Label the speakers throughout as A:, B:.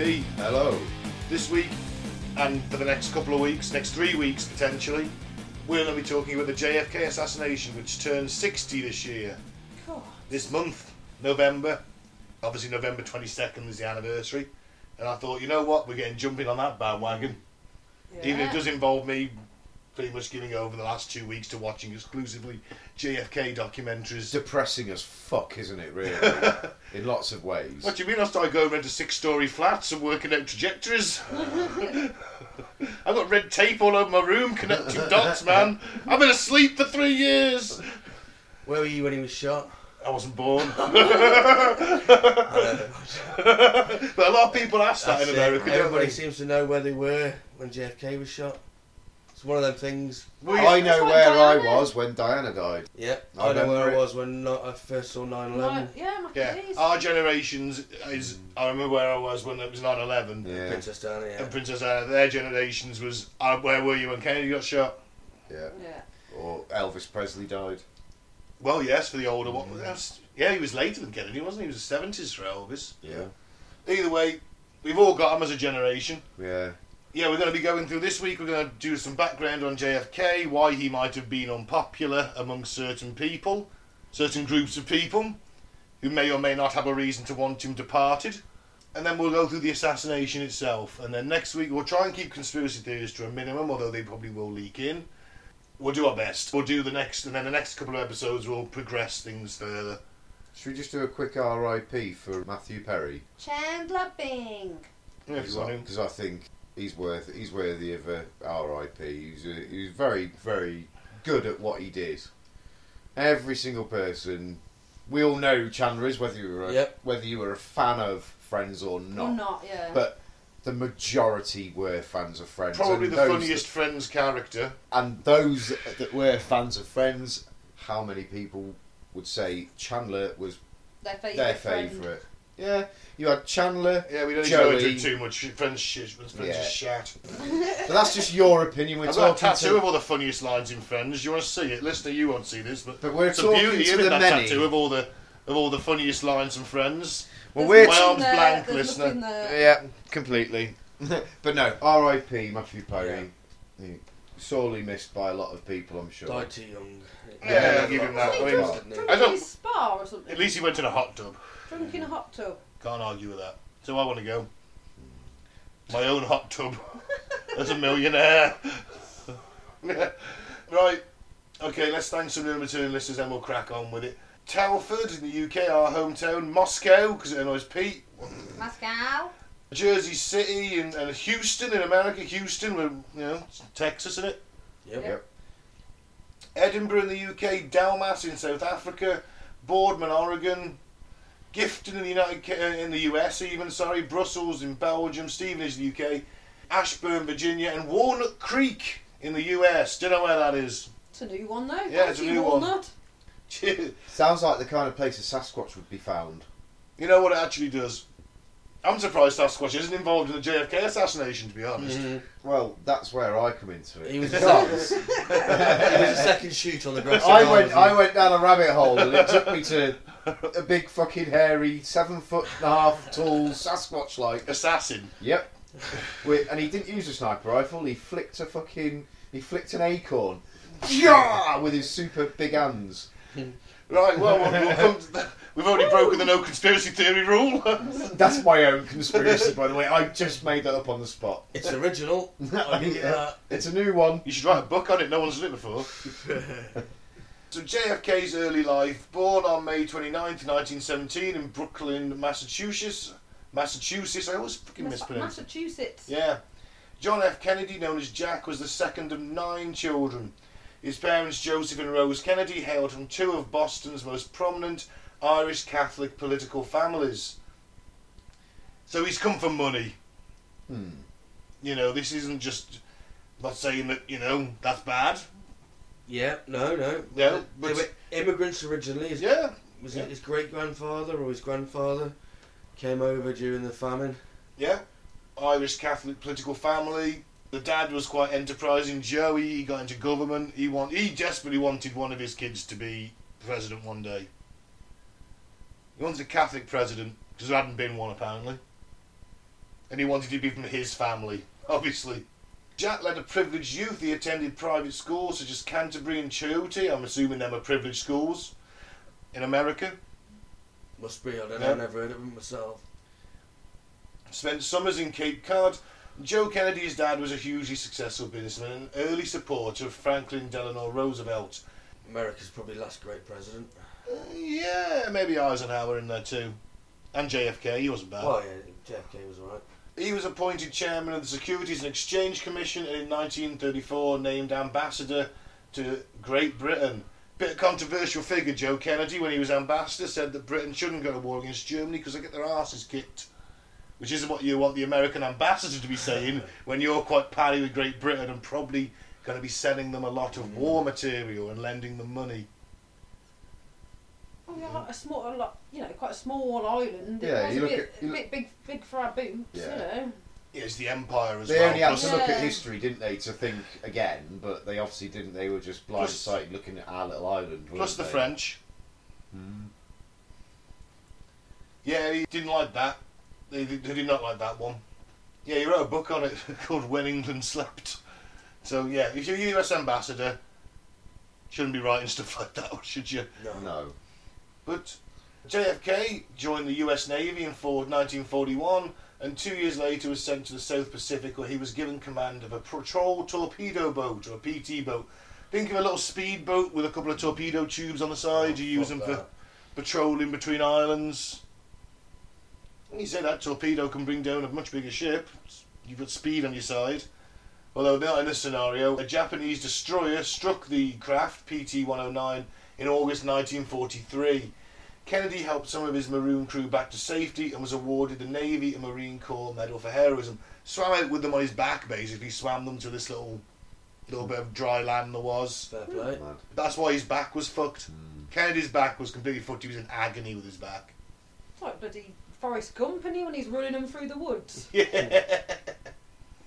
A: Hello.
B: This week, and for the next couple of weeks, next three weeks potentially, we're going to be talking about the JFK assassination, which turns 60 this year.
C: God.
B: This month, November. Obviously, November 22nd is the anniversary. And I thought, you know what, we're getting jumping on that bandwagon. Even if it does involve me pretty much giving over the last two weeks to watching exclusively JFK documentaries.
D: Depressing as fuck, isn't it, really? In lots of ways.
B: What do you mean I started going into six story flats and working out trajectories? I've got red tape all over my room connecting dots, man. I've been asleep for three years.
A: Where were you when he was shot?
B: I wasn't born. But a lot of people ask that
A: that's
B: in
A: it.
B: America, don't
A: Everybody
B: they?
A: seems to know where they were when JFK was shot. It's one of them things.
B: Well,
D: I know
C: That's what
D: where I was when Diana died.
A: Yeah,
D: I
A: I, know where
D: remember
A: I was when not- I first saw 9
C: No,
A: 11.
C: yeah, my
B: yeah, our generations is. I remember where I was when it was 9 11.
D: Yeah.
A: Princess Diana, yeah.
B: And Princess Anne, their generations was. Uh, where were you when Kennedy got shot?
D: Yeah.
C: yeah.
D: Or Elvis Presley died.
B: Well, yes, for the older one. That's- Yeah, he was later than Kennedy, wasn't he? He was the 70s for Elvis.
D: Yeah.
B: Either way, we've all got him as a generation.
D: Yeah.
B: Yeah, we're going to be going through this week. We're going to do some background on JFK, why he might have been unpopular among certain people, certain groups of people who may or may not have a reason to want him departed. And then we'll go through the assassination itself. And then next week we'll try and keep conspiracy theories to a minimum, although they probably will leak in. We'll do our best. We'll do the next, and then the next couple of episodes we'll progress things further.
D: Should we just do a quick RIP for Matthew Perry?
C: Chandler Bing.
B: Yeah, if you.
D: Because I think he's worth he's worthy of a RIP. He's uh, a, he was very very good at what he did. Every single person, we all know Chandler is whether you were a,
A: Yep.
D: whether you were a fan of Friends or not.
C: Or not, yeah.
D: But the majority were fans of Friends.
B: Probably
D: and
B: the
D: those
B: funniest Friends character.
D: and those that were fans of Friends, how many people would say Chandler was
C: their favourite.
D: their favourite? Yeah, you had Chandler.
B: Yeah, we don't need to go into too much. Friends shit. Friends
D: Yeah.
B: is shat.
D: But that's just your opinion. We're
B: I've got a
D: talking
B: tattoo
D: to,
B: of all the funniest lines in Friends. You want to see it? Listener, you won't see this, but
D: but we're
B: it's a
D: talking
B: beauty,
D: to
B: isn't it?
D: the
B: That
D: many.
B: tattoo of all the of all the funniest lines from Friends.
D: Well,
C: There's
D: we're
B: My
C: nothing
B: arm's
C: there,
B: blank,
C: there's
B: listener.
C: nothing there.
D: yeah, completely. but no, R.I.P. Matthew Perry. He- Sorely missed by a lot of people, I'm sure.
A: Died too young.
B: Yeah, I'll give him that.
C: Was he
B: I mean,
C: drunk,
A: didn't he?
B: I don't-
C: his spa or something?
B: At least he went in a hot tub.
C: Drunk in a hot tub.
B: Can't argue with that. So I want to go. My own hot tub. As a millionaire. right. Okay, let's thank some of the returning listeners and we'll crack on with it. Telford in the UK, our hometown. Moscow, because it annoys Pete.
C: Moscow.
B: Jersey City and, and Houston in America. Houston, with you know, Texas in it.
A: Yep.
D: Yep.
B: Edinburgh in the UK. Dalmas in South Africa. Boardman, Oregon. Gifton in the United uh, in the US even. Sorry, Brussels in Belgium. Stevenage, in the UK. Ashburn, Virginia, and Walnut Creek in the US. Do you know where that is?
C: It's a new one though.
B: Yeah, it's a new
C: you,
B: one.
C: Walnut.
D: Sounds like the kind of place a Sasquatch would be found.
B: you know what it actually does? I'm surprised Sasquatch isn't involved in the JFK assassination. To be honest.
A: Mhm.
D: Well, that's where I come into it.
A: He was a he was a second shoot on the grass.
D: I went, I went down a rabbit hole and it took me to a big fucking hairy, seven foot and a half tall Sasquatch like.
B: Assassin.
D: Yep. With, and he didn't use a sniper rifle. He flicked a fucking. He flicked an acorn. Yeah, with his super big hands.
B: Right. Well, we'll, we'll come to that. we've already broken the no conspiracy theory rule.
D: That's my own conspiracy, by the way. I just made that up on the spot.
A: It's original. I'll give you that.
D: It's a new one.
B: You should write a book on it. No one's done it before. So JFK's early life, born on May 29th, 1917 in Brookline, Massachusetts. Massachusetts, I always fucking
C: Mas-
B: mispronounce it.
C: Massachusetts.
B: Yeah. John F. Kennedy, known as Jack, was the second of nine children. His parents, Joseph and Rose Kennedy, hailed from two of Boston's most prominent Irish Catholic political families. So he's come from money.
D: Hmm.
B: You know, this isn't just. Not saying that, you know, that's bad.
A: Yeah, no, no.
B: Yeah,
A: they
B: but-
A: were immigrants originally. His,
B: Yeah.
A: Was
B: yeah.
A: it his great grandfather or his grandfather came over during the famine?
B: Yeah. Irish Catholic political family. The dad was quite enterprising. Joey, he got into government. He want, he desperately wanted one of his kids to be president one day. He wanted a Catholic president because there hadn't been one apparently, and he wanted to be from his family, obviously. Jack led a privileged youth. He attended private schools such as Canterbury and Chilty. I'm assuming them are privileged schools in America.
A: Must be. I don't
B: Yeah.
A: know. Never heard of them myself.
B: Spent summers in Cape Cod. Joe Kennedy's dad was a hugely successful businessman and an early supporter of Franklin Delano Roosevelt.
A: America's probably last great president.
B: Uh, yeah, maybe Eisenhower in there too. And JFK, he wasn't bad.
A: Well, yeah, JFK was alright.
B: He was appointed chairman of the Securities and Exchange Commission and in 1934 named ambassador to Great Britain. Bit of controversial figure, Joe Kennedy, when he was ambassador, said that Britain shouldn't go to war against Germany because they get their asses kicked. Which isn't what you want the American ambassador to be saying when you're quite pally with Great Britain and probably going to be sending them a lot of war material and lending them money.
C: Oh, yeah, a small, a lot, you know, quite a small island.
D: Yeah,
C: it was
D: you
C: a
D: look
C: bit,
D: at- you
C: a
D: look-
C: bit big, big for our boots.
D: Yeah.
C: You know.
B: Yeah, it's the empire as
D: They
B: well.
D: only had
B: plus-
D: to look at history, didn't they, to think again? But they obviously didn't. They were just
B: Plus-
D: blindsided looking at our little island.
B: plus the
D: they?
B: French.
D: Mm.
B: Yeah, he didn't like that. They, they did not like that one. Yeah, he wrote a book on it called When England Slept. So yeah, if you're a US ambassador, shouldn't be writing stuff like that, should you?
A: No.
D: No.
B: But JFK joined the US Navy in for- 1941, and two years later was sent to the South Pacific, where he was given command of a patrol torpedo boat or a PT boat. Think of a little speedboat with a couple of torpedo tubes on the side. You use them for patrolling between islands. You say that torpedo can bring down a much bigger ship. You've got speed on your side. Although not in this scenario, a Japanese destroyer struck the craft PT-109 in August 1943. Kennedy helped some of his maroon crew back to safety and was awarded the Navy and Marine Corps Medal for heroism. Swam out with them on his back, basically. Swam them to this little, little bit of dry land there was.
A: Fair play.
D: Mad.
B: That's why his back was fucked.
D: Mm.
B: Kennedy's back was completely fucked. He was in agony with his back.
C: It's like bloody Forrest Gump when he's running them through the woods.
B: Yeah.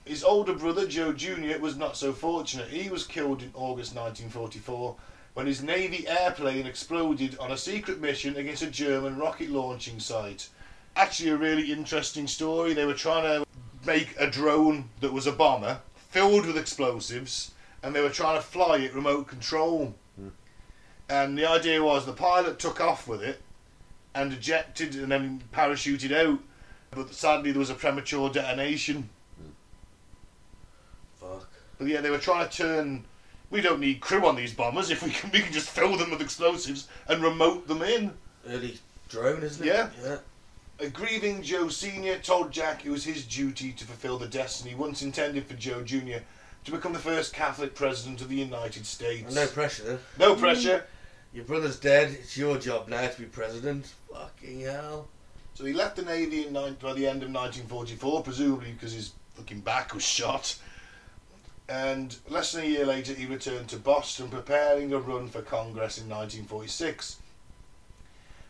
B: His older brother, Joe Jr., was not so fortunate. He was killed in August 1944 when his Navy airplane exploded on a secret mission against a German rocket launching site. Actually, a really interesting story. They were trying to make a drone that was a bomber filled with explosives, and they were trying to fly it remote control.
D: Hmm.
B: And the idea was the pilot took off with it and ejected and then parachuted out. But sadly, there was a premature detonation.
A: Fuck.
B: But yeah, they were trying to turn. We don't need crew on these bombers if we can. We can just fill them with explosives and remote them in.
A: Early drone, isn't it?
B: Yeah.
A: Yeah.
B: A grieving Joe Senior told Jack it was his duty to fulfill the destiny once intended for Joe Junior to become the first Catholic president of the United States.
A: No pressure.
B: No pressure. Mm.
A: Your brother's dead. It's your job now to be president. Fucking hell.
B: So he left the Navy in by the end of 1944, presumably because his fucking back was shot. And less than a year later, he returned to Boston, preparing a run for Congress in 1946.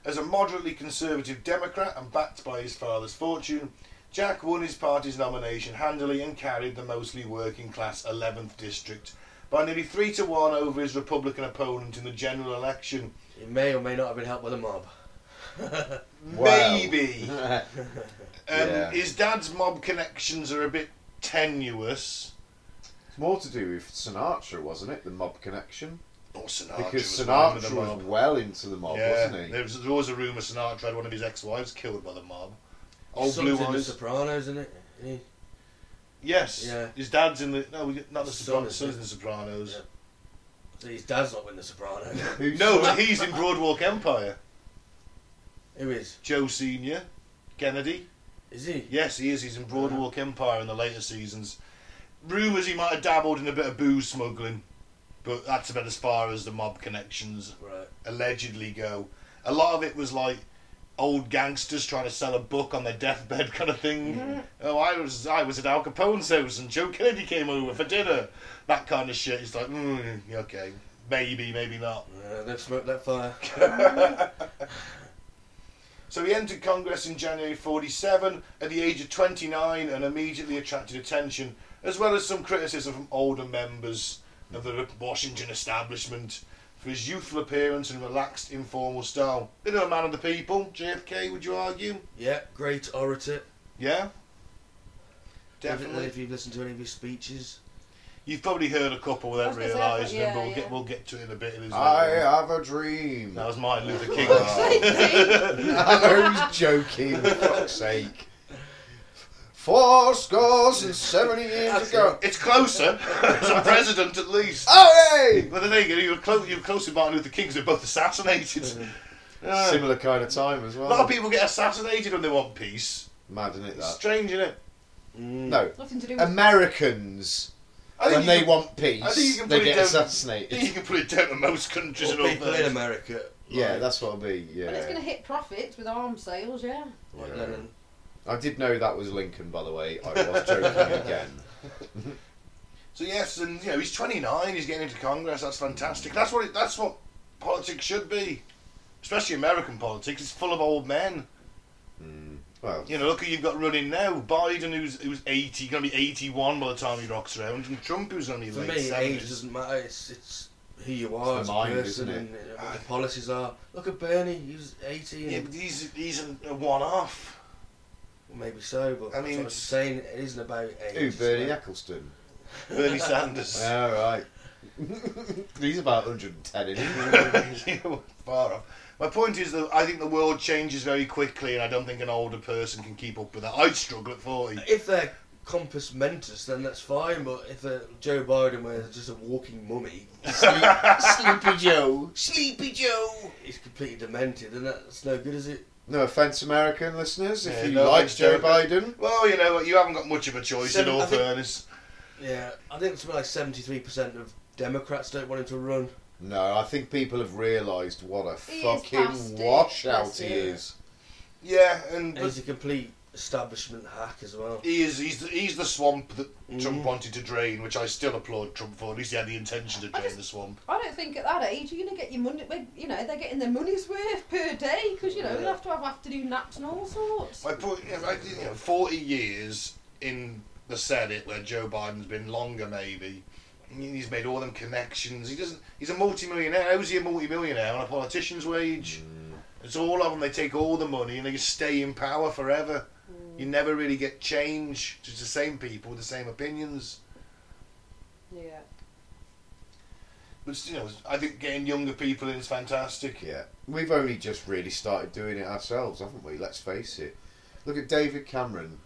B: As a moderately conservative Democrat and backed by his father's fortune, Jack won his party's nomination handily and carried the mostly working class 11th district by nearly three to one over his Republican opponent in the general election.
A: He may or may not have been helped by the mob.
B: Maybe. Um,
D: Yeah.
B: His dad's mob connections are a bit tenuous.
D: It's more to do with Sinatra, wasn't it? The mob connection.
B: Or Sinatra
D: because
B: was
D: Sinatra
B: the
D: was
B: mob.
D: well into the mob,
B: yeah,
D: wasn't he?
B: there was, there was a rumour Sinatra had one of his ex-wives killed by the mob. Old
A: Son's
B: blue
A: in The
B: eyes.
A: Sopranos, isn't it? He-
B: Yes.
A: Yeah.
B: His dad's in the no, we- not the
A: Son
B: Sopranos.
A: is
B: Son's in the Sopranos.
A: Yeah. So his dad's not in The Sopranos.
B: No, but he's in Broadwalk Empire.
A: Who is?
B: Joe Senior, Kennedy.
A: Is he?
B: Yes, he is. He's in Broadwalk Empire in the later seasons. Rumours he might have dabbled in a bit of booze smuggling, but that's about as far as the mob connections
A: Right.
B: allegedly go. A lot of it was like old gangsters trying to sell a book on their deathbed kind of thing. Oh, I was I was at Al Capone's house and Joe Kennedy came over for dinner. That kind of shit. It's like, mm, okay, maybe, maybe not.
A: Uh, don't smoke that fire.
B: So he entered Congress in January 47 at the age of 29 and immediately attracted attention, as well as some criticism from older members of the Washington establishment for his youthful appearance and relaxed, informal style. Bit of a man of the people, JFK, would you argue?
A: Yeah, great orator.
B: Yeah?
A: Definitely.
B: Definitely.
A: If you've listened to any of his speeches.
B: You've probably heard a couple without
C: was gonna say,
B: realising
C: yeah,
B: them, but we'll
C: yeah.
B: get we'll get to it in a bit. As
D: I have a dream.
B: That was Martin Luther King.
D: I know he's joking, for fuck's sake. Four scores and seventy years ago.
B: it's closer. Some president at least.
D: Oh, hey!
B: But the thing is, you were close. You were close to Martin Luther King 'cause they were both assassinated. Yeah.
D: Similar kind of time as well.
B: A lot of people get assassinated when they want peace.
D: Mad, isn't it, that?
B: strange, isn't it?
A: Mm.
D: No.
C: Nothing to do with.
D: Americans,
B: I think
D: when
B: you
D: they
B: can-
D: want
B: I think you
D: peace,
B: can
D: they
B: it
D: get
B: down-
D: assassinated.
B: I think you can put it down to most countries
A: Or
B: and all
A: people in
B: that.
A: America.
D: Yeah,
A: like-
D: that's what it'll be.
C: But it's going to hit profits with arms sales, yeah.
A: Like
D: Yeah.
A: Lennon.
D: I did know that was Lincoln, by the way. I was joking again.
B: So yes, and you know he's 29. He's getting into Congress. That's fantastic. That's what it, that's what politics should be, especially American politics. It's full of old men.
D: Mm. Well,
B: You know, look who you've got running now. Biden, who's who's 80, going to be 81 by the time he rocks around, and Trump, who's only to be
A: For
B: late
A: me,
B: 70s.
A: age doesn't matter. It's it's who you are
D: It's
A: as
D: the
A: a
D: mind,
A: person
D: isn't
A: and uh, what the policies are. Look at Bernie. He's was 80
B: Yeah,
A: and
B: but he's he's a, a one-off.
A: Maybe so, but
B: I
A: I
B: mean,
A: mean, I'm saying it isn't about age.
D: who? Bernie
A: about-
D: Ecclestone.
B: Bernie Sanders.
D: All right. He's about 110, isn't he?
B: Far off. My point is that I think the world changes very quickly, and I don't think an older person can keep up with that. I'd struggle at 40.
A: If they're compos mentis, then that's fine. But if they're Joe Biden, where it's just a walking mummy,
D: Sleepy Joe. Sleepy Joe.
A: he's completely demented, then that's no good, is it?
D: No offence, American listeners, if
B: Yeah,
D: you
B: no
D: like
B: offence,
D: Joe
B: Joe.
D: Biden.
B: Well, you know what? You haven't got much of a choice
A: Seven-
B: in all
A: I think-
B: fairness.
A: Yeah, I think something like seventy-three percent of Democrats don't want him to run.
D: No, I think people have realised what a
C: He is
D: fucking
C: past it,
D: washout
C: that's
D: he is.
B: Yeah, and
A: And
B: but
A: he's a complete establishment hack as well.
B: he is he's the, he's the swamp that Trump
A: Mm.
B: wanted to drain, which I still applaud Trump for. At least he had the intention to drain
C: just-
B: the swamp.
C: I don't think at that age you're going to get your money. You know, they're getting their money's worth per day because you know you have to have afternoon naps and all sorts.
B: My point, you know, I- you know, 40 years in the Senate where Joe Biden's been longer, maybe. He's made all them connections. He doesn't. He's a multi-millionaire. How's he a multi-millionaire on a politician's wage? It's all of them. They take all the money and they just stay in power forever. You never really get change. It's the same people with the same opinions.
C: Yeah.
B: But you know, I think getting younger people in is fantastic.
D: Yeah, we've only just really started doing it ourselves, haven't we? Let's face it. Look at David Cameron.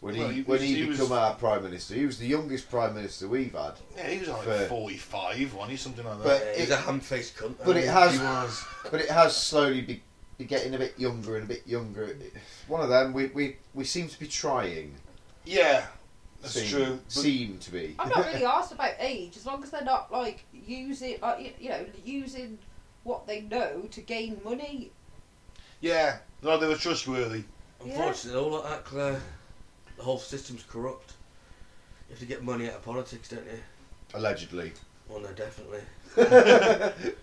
D: When
B: Well,
D: he,
B: he
D: when
B: was-
D: he,
B: he was-
D: became our prime minister, he was the youngest prime minister we've had.
B: Yeah, he was like
D: Fair.
B: 45, wasn't he? Something like that.
D: But
A: Yeah, he's
D: it-
A: a ham-faced cunt.
D: But it
A: isn't
D: has,
B: He was.
D: but it has slowly be, be getting a bit younger and a bit younger. One of them, we we, we seem to be trying.
B: yeah, that's
D: seem,
B: true.
D: Seem to be.
C: I'm not really asked about age as long as they're not like using, like you- you know, using what they know to gain money.
B: yeah, no, they were trustworthy.
A: he? Unfortunately, all like that, Claire. The whole system's corrupt. You have to get money out of politics, don't you?
D: Allegedly.
A: Well, no, definitely.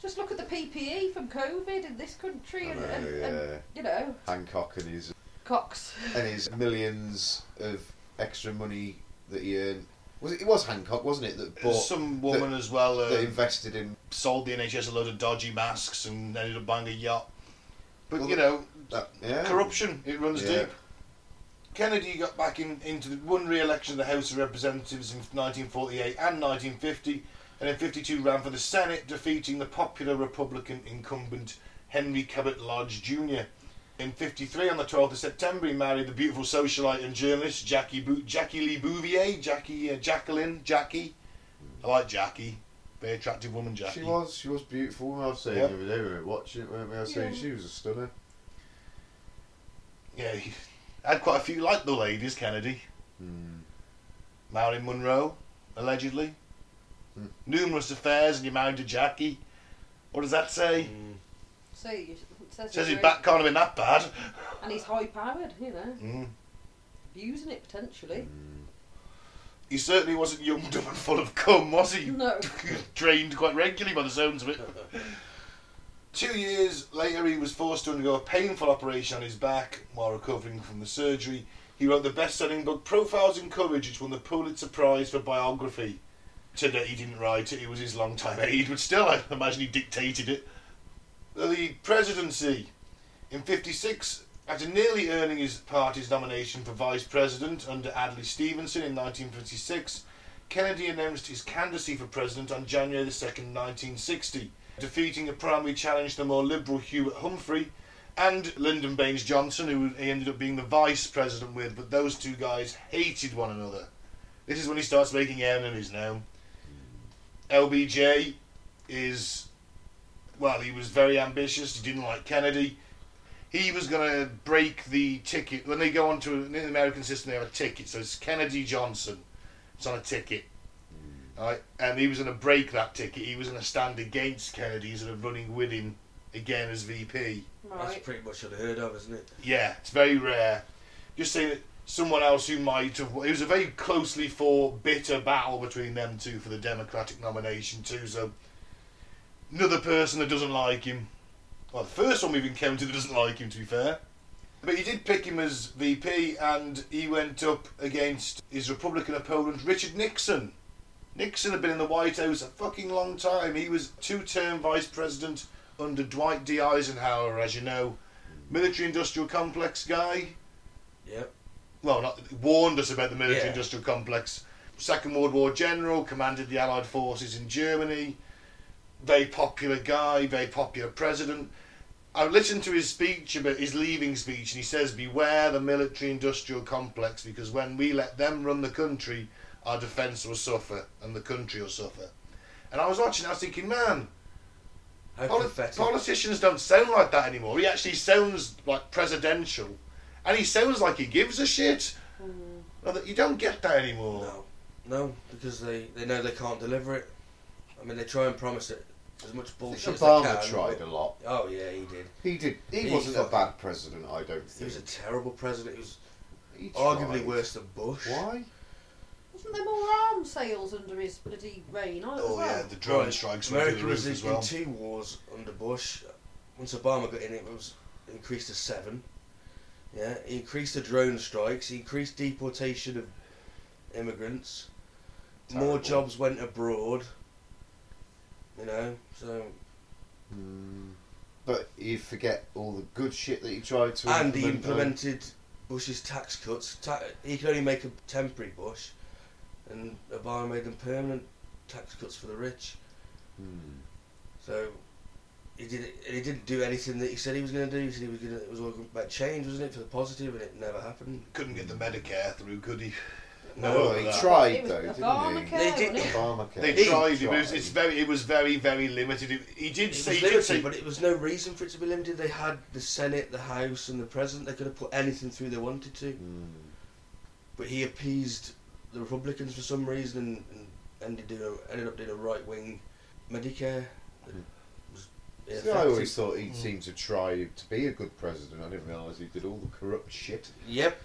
C: Just look at the PPE from COVID in this country, and,
D: know,
C: and, and
D: yeah.
C: you know,
D: Hancock and his
C: Cox.
D: and his millions of extra money that he earned. Was it? It was Hancock, wasn't it? That bought
B: Some woman as well
D: that
B: uh,
D: invested in.
B: sold the NHS a load of dodgy masks and ended up buying a yacht. But
D: Well,
B: you know,
D: That, yeah.
B: corruption it runs
D: Yeah.
B: deep. Kennedy got back in, into the one re-election of the House of Representatives in 1948 and 1950, and in 52 ran for the Senate, defeating the popular Republican incumbent Henry Cabot Lodge Jr. In 53, on the 12th of September, he married the beautiful socialite and journalist Jackie Bo- Jackie Lee Bouvier, Jackie uh, Jacqueline Jackie. I like Jackie, very attractive woman, Jackie.
D: She was. She was beautiful. I was saying
B: Yeah.
D: the other day we were watching it, weren't we? I was saying
C: Yeah.
D: she was a stunner.
B: Yeah, he had quite a few like the ladies, Kennedy.
D: Mm.
B: Marilyn Monroe, allegedly.
D: Hmm.
B: Numerous affairs, and you're married to Jackie. What does that say?
A: Mm.
C: So you, says,
B: Says his back can't have been that bad.
C: and he's high powered, you know,
B: Mm.
C: using it potentially.
D: Mm.
B: He certainly wasn't young, dumb, and full of cum, was he?
C: No.
B: Drained quite regularly by the sounds of it. Two years later, he was forced to undergo a painful operation on his back while recovering from the surgery. He wrote the best selling book Profiles in Courage, which won the Pulitzer Prize for biography. Today he didn't write it, it was his long-time aide, but still, I imagine he dictated it. The presidency. In 56, after nearly earning his party's nomination for vice president under Adlai Stevenson in 1956, Kennedy announced his candidacy for president on January the 2nd, 1960, defeating a primary challenge to the more liberal Hubert Humphrey and Lyndon Baines Johnson, who he ended up being the vice president with, but those two guys hated one another. This is when he starts making enemies now. LBJ is, well, he was very ambitious, he didn't like Kennedy. He was going to break the ticket. When they go onto in the American system, they have a ticket, so it's Kennedy Johnson. It's on a ticket. Mm. Right? And he was going to break that ticket. He was going to stand against Kennedy instead of running with him again as VP.
C: Right.
A: That's pretty much unheard of, isn't it?
B: Yeah, it's very rare. Just saying that someone else who might have. It was a very closely fought, bitter battle between them two for the Democratic nomination, too. So, another person that doesn't like him. Well, the first one we've encountered that doesn't like him, to be fair. But he did pick him as VP, and he went up against his Republican opponent, Richard Nixon. Nixon had been in the White House a fucking long time. He was two term vice president under Dwight D. Eisenhower, as you know. Military industrial complex guy.
A: Yep.
B: Well, not warned us about the military
A: Yeah.
B: industrial complex. Second World War general, commanded the Allied forces in Germany. Very popular guy, very popular president. I listened to his speech about his leaving speech, and he says, "Beware the military-industrial complex, because when we let them run the country, our defence will suffer, and the country will suffer." And I was watching, I was thinking, man, Poli- politicians don't sound like that anymore. He actually sounds like presidential, and he sounds like he gives a shit.
C: Mm.
B: You don't get that anymore.
A: No, no, because they, they know they can't deliver it. I mean, they try and promise it as much bullshit
D: think
A: as they
D: Obama
A: can.
D: tried a lot.
A: Oh yeah, he did.
D: He did. He,
A: He
D: wasn't a bad president, I don't think.
A: He was a terrible president. He was
D: He
A: arguably worse than Bush.
D: Why?
C: Wasn't there more arms sales under his bloody reign? on it as
B: Oh
C: well?
B: yeah, the drone
A: Right.
B: strikes went through
A: America was in,
B: well.
A: in two wars under Bush. Once Obama got in, it was increased to seven. Yeah, he increased the drone strikes. He increased deportation of immigrants. More jobs went abroad. You know, so
D: Mm. But you forget all the good shit that he tried to
A: and he
D: implement, though.
A: implemented Bush's tax cuts. Ta- he could only make a temporary Bush, and Obama made them permanent tax cuts for the rich.
D: Mm.
A: So he did. He didn't do anything that he said he was going to do. He said he was going to. It was all about change, wasn't it, for the positive, and it never happened.
B: Couldn't get the Medicare through, could he?
D: No,
B: No,
D: he tried though, didn't he?
A: They
C: wasn't
A: did-
C: it?
D: Obamacare.
B: They
A: He
B: tried. It was. It's very. It was very, very limited. It, he did
A: It
B: say.
A: was
B: He did
A: limited,
B: say.
A: but it was no reason for it to be limited. They had the Senate, the House, and the President. They could have put anything through they wanted to.
D: Mm.
A: But he appeased the Republicans for some reason and, and ended, doing a, ended up doing a right wing Medicare. that was
D: See, I always thought he
B: Mm.
D: seemed to try to be a good president. I didn't realise he did all the corrupt shit.
A: Yep.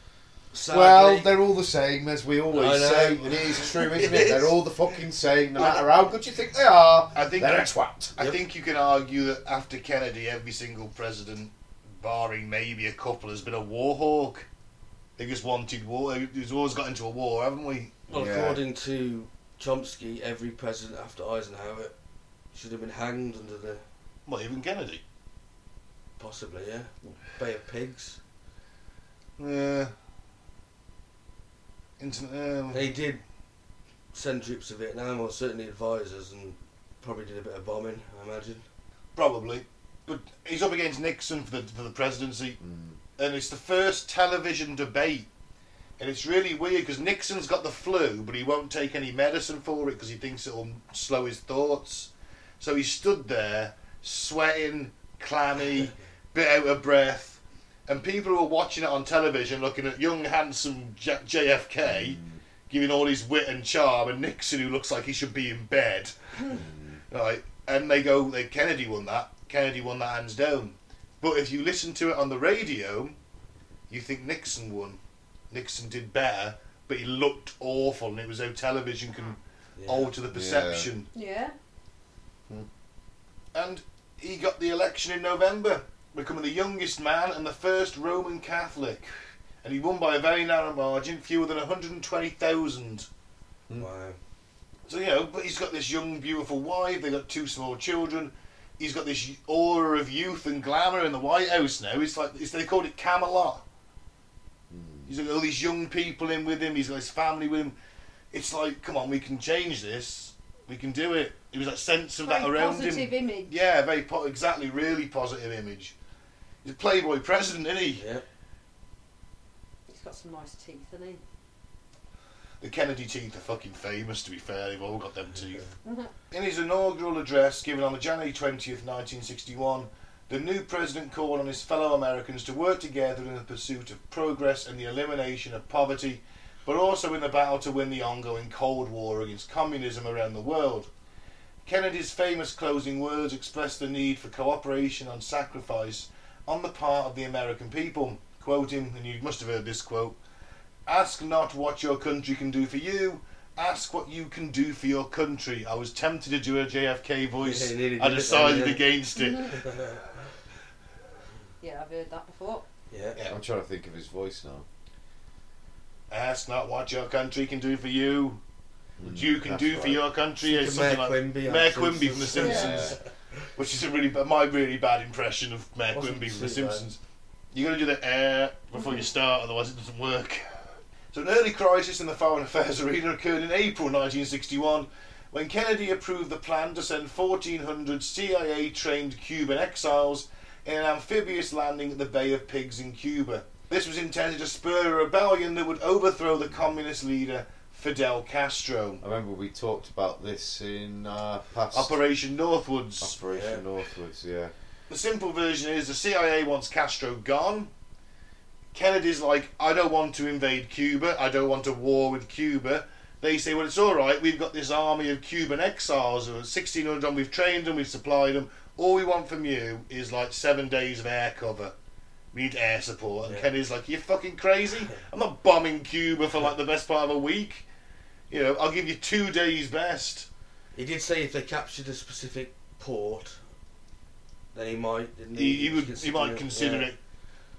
D: Well, they're all the same, as we always say, and it is true, isn't
A: It
D: it?
A: is.
D: They're all the fucking same, no matter how good you think they are.
B: I think.
D: They're a twat.
B: I
A: Yep.
B: think you can argue that after Kennedy, every single president, barring maybe a couple, has been a war hawk. They just wanted war. We've always got into a war, haven't we?
A: well,
D: Yeah.
A: according to Chomsky, every president after Eisenhower should have been hanged under the
B: Well, even Kennedy.
A: possibly, yeah, Bay of Pigs.
B: Yeah. Internet. Um,
A: They did send troops to Vietnam, or certainly advisors, and probably did a bit of bombing, I imagine.
B: Probably. But he's up against Nixon for the for the presidency,
D: Mm.
B: and it's the first television debate. And it's really weird because Nixon's got the flu, but he won't take any medicine for it because he thinks it'll slow his thoughts. So he stood there, sweating, clammy, bit out of breath, and people who are watching it on television looking at young, handsome J- JFK giving all his wit and charm, and Nixon who looks like he should be in bed. Hmm. right, and they go, they Kennedy won that. Kennedy won that hands down. But if you listen to it on the radio, you think Nixon won. Nixon did better, but he looked awful, and it was how television can
A: Yeah.
B: alter the perception.
C: Yeah.
B: And he got the election in November, becoming the youngest man and the first Roman Catholic. And he won by a very narrow margin, fewer than 120,000.
A: Wow.
B: So you know, but he's got this young, beautiful wife. they've got two small children. He's got this aura of youth and glamour in the White House now. It's like it's, they called it Camelot.
D: Mm.
B: He's got all these young people in with him. He's got his family with him. It's like, come on, we can change this. We can do it. It was that sense of that around
C: positive
B: him.
C: image.
B: Yeah, very po- exactly, really positive image. He's a playboy president, isn't he?
A: Yeah.
C: He's got some nice teeth, hasn't he?
B: The Kennedy teeth are fucking famous, to be fair. They've all got them teeth. In his inaugural address given on the January 20th, 1961, the new president called on his fellow Americans to work together in the pursuit of progress and the elimination of poverty, but also in the battle to win the ongoing Cold War against communism around the world. Kennedy's famous closing words expressed the need for cooperation and sacrifice on the part of the American people. Quoting, and you must have heard this quote Ask not what your country can do for you, ask what you can do for your country. I was tempted to do a JFK voice.
A: Yeah,
B: I
A: did it
B: decided against it.
C: Yeah, I've heard that before.
A: yeah.
B: Yeah.
D: I'm trying to think of his voice now.
B: Ask not what your country can do for you, what
D: Mm,
B: you can do for
D: right.
B: your country. Is something
A: Mayor
B: like
A: Quimby
B: Mayor Quimby from The
A: Simpsons.
B: Simpsons, which is a really my really bad impression of Mayor Quimby from The. Simpsons. You got to do the air before you start, otherwise it doesn't work. So an early crisis in the foreign affairs arena occurred in April 1961 when Kennedy approved the plan to send 1,400 CIA-trained Cuban exiles in an amphibious landing at the Bay of Pigs in Cuba. This was intended to spur a rebellion that would overthrow the communist leader Fidel Castro.
D: I remember we talked about this in uh, past
B: Operation Northwoods.
D: Operation
A: Yeah.
D: Northwoods. Yeah.
B: The simple version is the CIA wants Castro gone. Kennedy's like, I don't want to invade Cuba. I don't want a war with Cuba. They say, well, it's all right. We've got this army of Cuban exiles, or 1,600 of them. We've trained them. We've supplied them. All we want from you is like seven days of air cover. We need air support. And
A: Yeah.
B: Kennedy's like, you're fucking crazy. I'm not bombing Cuba for like the best part of a week. You know, I'll give you two days best.
A: He did say if they captured a specific port, then he might. Didn't
B: he, he
A: was
B: would he might consider
A: yeah.
B: it.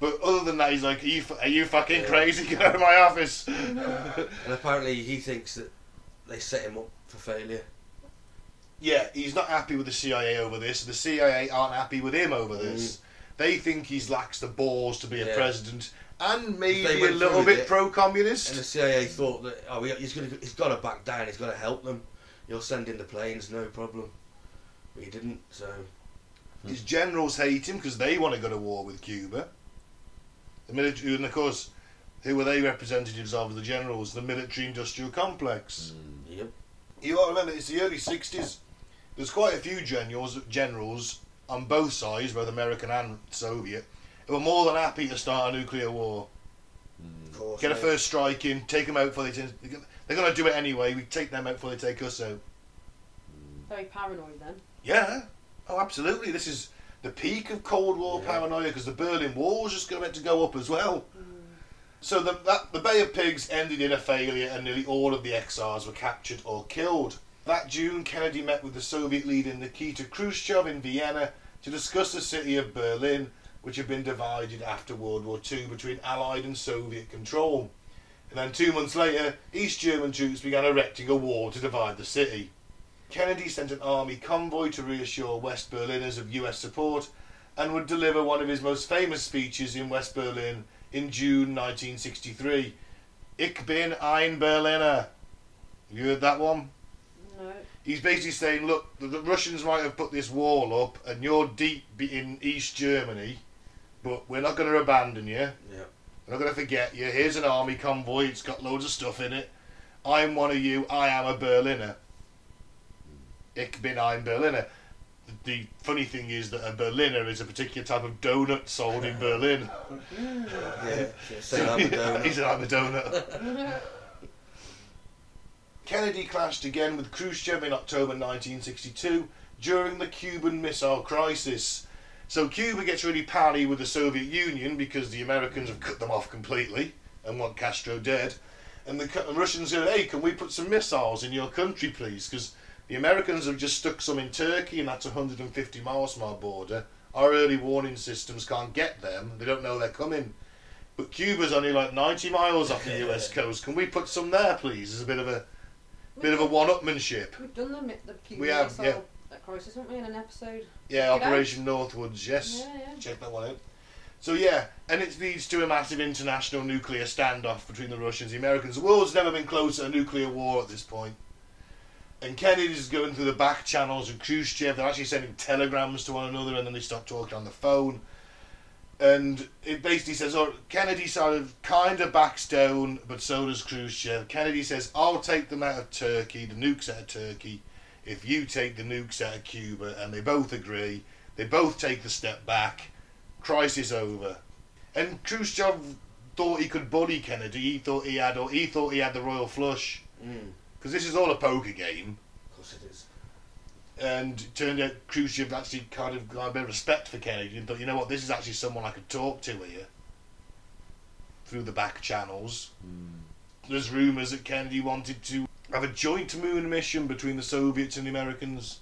B: But other than that, he's like, "Are you, are you fucking
A: Yeah.
B: crazy? Get out of my office!"
A: And apparently, he thinks that they set him up for failure.
B: yeah, he's not happy with the CIA over this. The CIA aren't happy with him over mm. this. They think he's lacks the balls to be a president, and maybe a little bit pro-communist.
A: And the CIA thought that oh, he- he's gonna he's got to back down. He's got to help them. He'll send in the planes, no problem. But he didn't. So
B: His generals hate him because they want to go to war with Cuba. The military, and of course, who were they representatives of? The generals, the military-industrial complex.
D: Mm.
A: yep.
B: You got to remember, it's the early '60s. There's quite a few generals, generals on both sides, both American and Soviet, who are more than happy to start a nuclear war. Mm.
A: Of course.
B: Get a
A: mate.
B: first strike in, take them out before they. T- they're going to do it anyway. We take them out before they take us out. Mm.
C: Very paranoid then.
B: Yeah. Oh, absolutely. This is the peak of Cold War
A: Yeah.
B: paranoia because the Berlin Wall was just going to go up as well. Mm. So the, that, the Bay of Pigs ended in a failure and nearly all of the exiles were captured or killed. That June, Kennedy met with the Soviet leader Nikita Khrushchev in Vienna to discuss the city of Berlin, which had been divided after World War II between Allied and Soviet control. And then two months later, East German troops began erecting a wall to divide the city. Kennedy sent an army convoy to reassure West Berliners of US support and would deliver one of his most famous speeches in West Berlin in June 1963. Ich bin ein Berliner. You heard that one?
C: No.
B: He's basically saying, look, the, the Russians might have put this wall up and you're deep in East Germany, but we're not going to abandon you.
A: Yeah.
B: We're not going to forget you. Here's an army convoy. It's got loads of stuff in it. I'm one of you. I am a Berliner. Ich bin ein Berliner. The funny thing is that a Berliner is a particular type of donut sold in Berlin.
A: Yeah. Say I'm a donut.
B: He's an I'm a donut. Kennedy clashed again with Khrushchev in October 1962 during the Cuban Missile Crisis. So Cuba gets really pally with the Soviet Union because the Americans have cut them off completely and want Castro dead. And the Russians said, hey, can we put some missiles in your country, please? Because the Americans have just stuck some in Turkey and that's 150 miles from our border. Our early warning systems can't get them. They don't know they're coming. But Cuba's only like 90 miles off the US coast. Can we put some there, please? As a bit of a Bit of a one-upmanship.
C: We've done the, Cuban
B: We have,
C: Missile
B: yeah.
C: crisis, weren't we, in an episode?
B: Yeah,
C: Check it out.
B: Operation Northwoods. Yes.
C: Yeah, yeah.
B: Check that one out. So yeah, and it leads to a massive international nuclear standoff between the Russians and the Americans. The world's never been close to a nuclear war at this point. And Kennedy's going through the back channels and Khrushchev, they're actually sending telegrams to one another and then they stop talking on the phone. And it basically says, oh, Kennedy sort of kind of backs down, but so does Khrushchev. Kennedy says, I'll take them out of Turkey, the nukes out of Turkey, if you take the nukes out of Cuba. And they both agree. They both take the step back crisis over. And Khrushchev thought he could bully Kennedy. He thought he had, or he thought he had the royal flush
A: Mm,
B: because this is all a poker game.
A: of course it is.
B: And it turned out Khrushchev actually kind of got a bit of respect for Kennedy and thought, you know what, this is actually someone I could talk to here through the back channels. There's rumours that Kennedy wanted to have a joint moon mission between the Soviets and the Americans.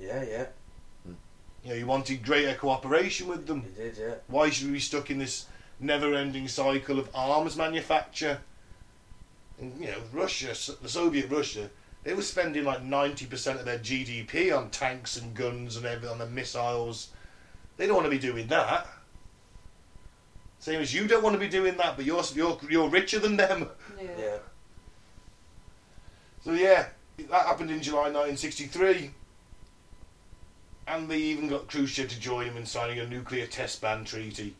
A: Yeah, yeah.
B: You know, he wanted greater cooperation with them.
A: He did, yeah.
B: Why should we be stuck in this never-ending cycle of arms manufacture? And, you know, Russia, the Soviet Russia, they were spending like ninety percent of their GDP on tanks and guns and everything, on their missiles. They don't want to be doing that. Same as you don't want to be doing that, but you're you're you're richer than them.
C: Yeah.
A: Yeah.
B: So yeah, that happened in July 1963, and they even got Khrushchev to join him in signing a nuclear test ban treaty.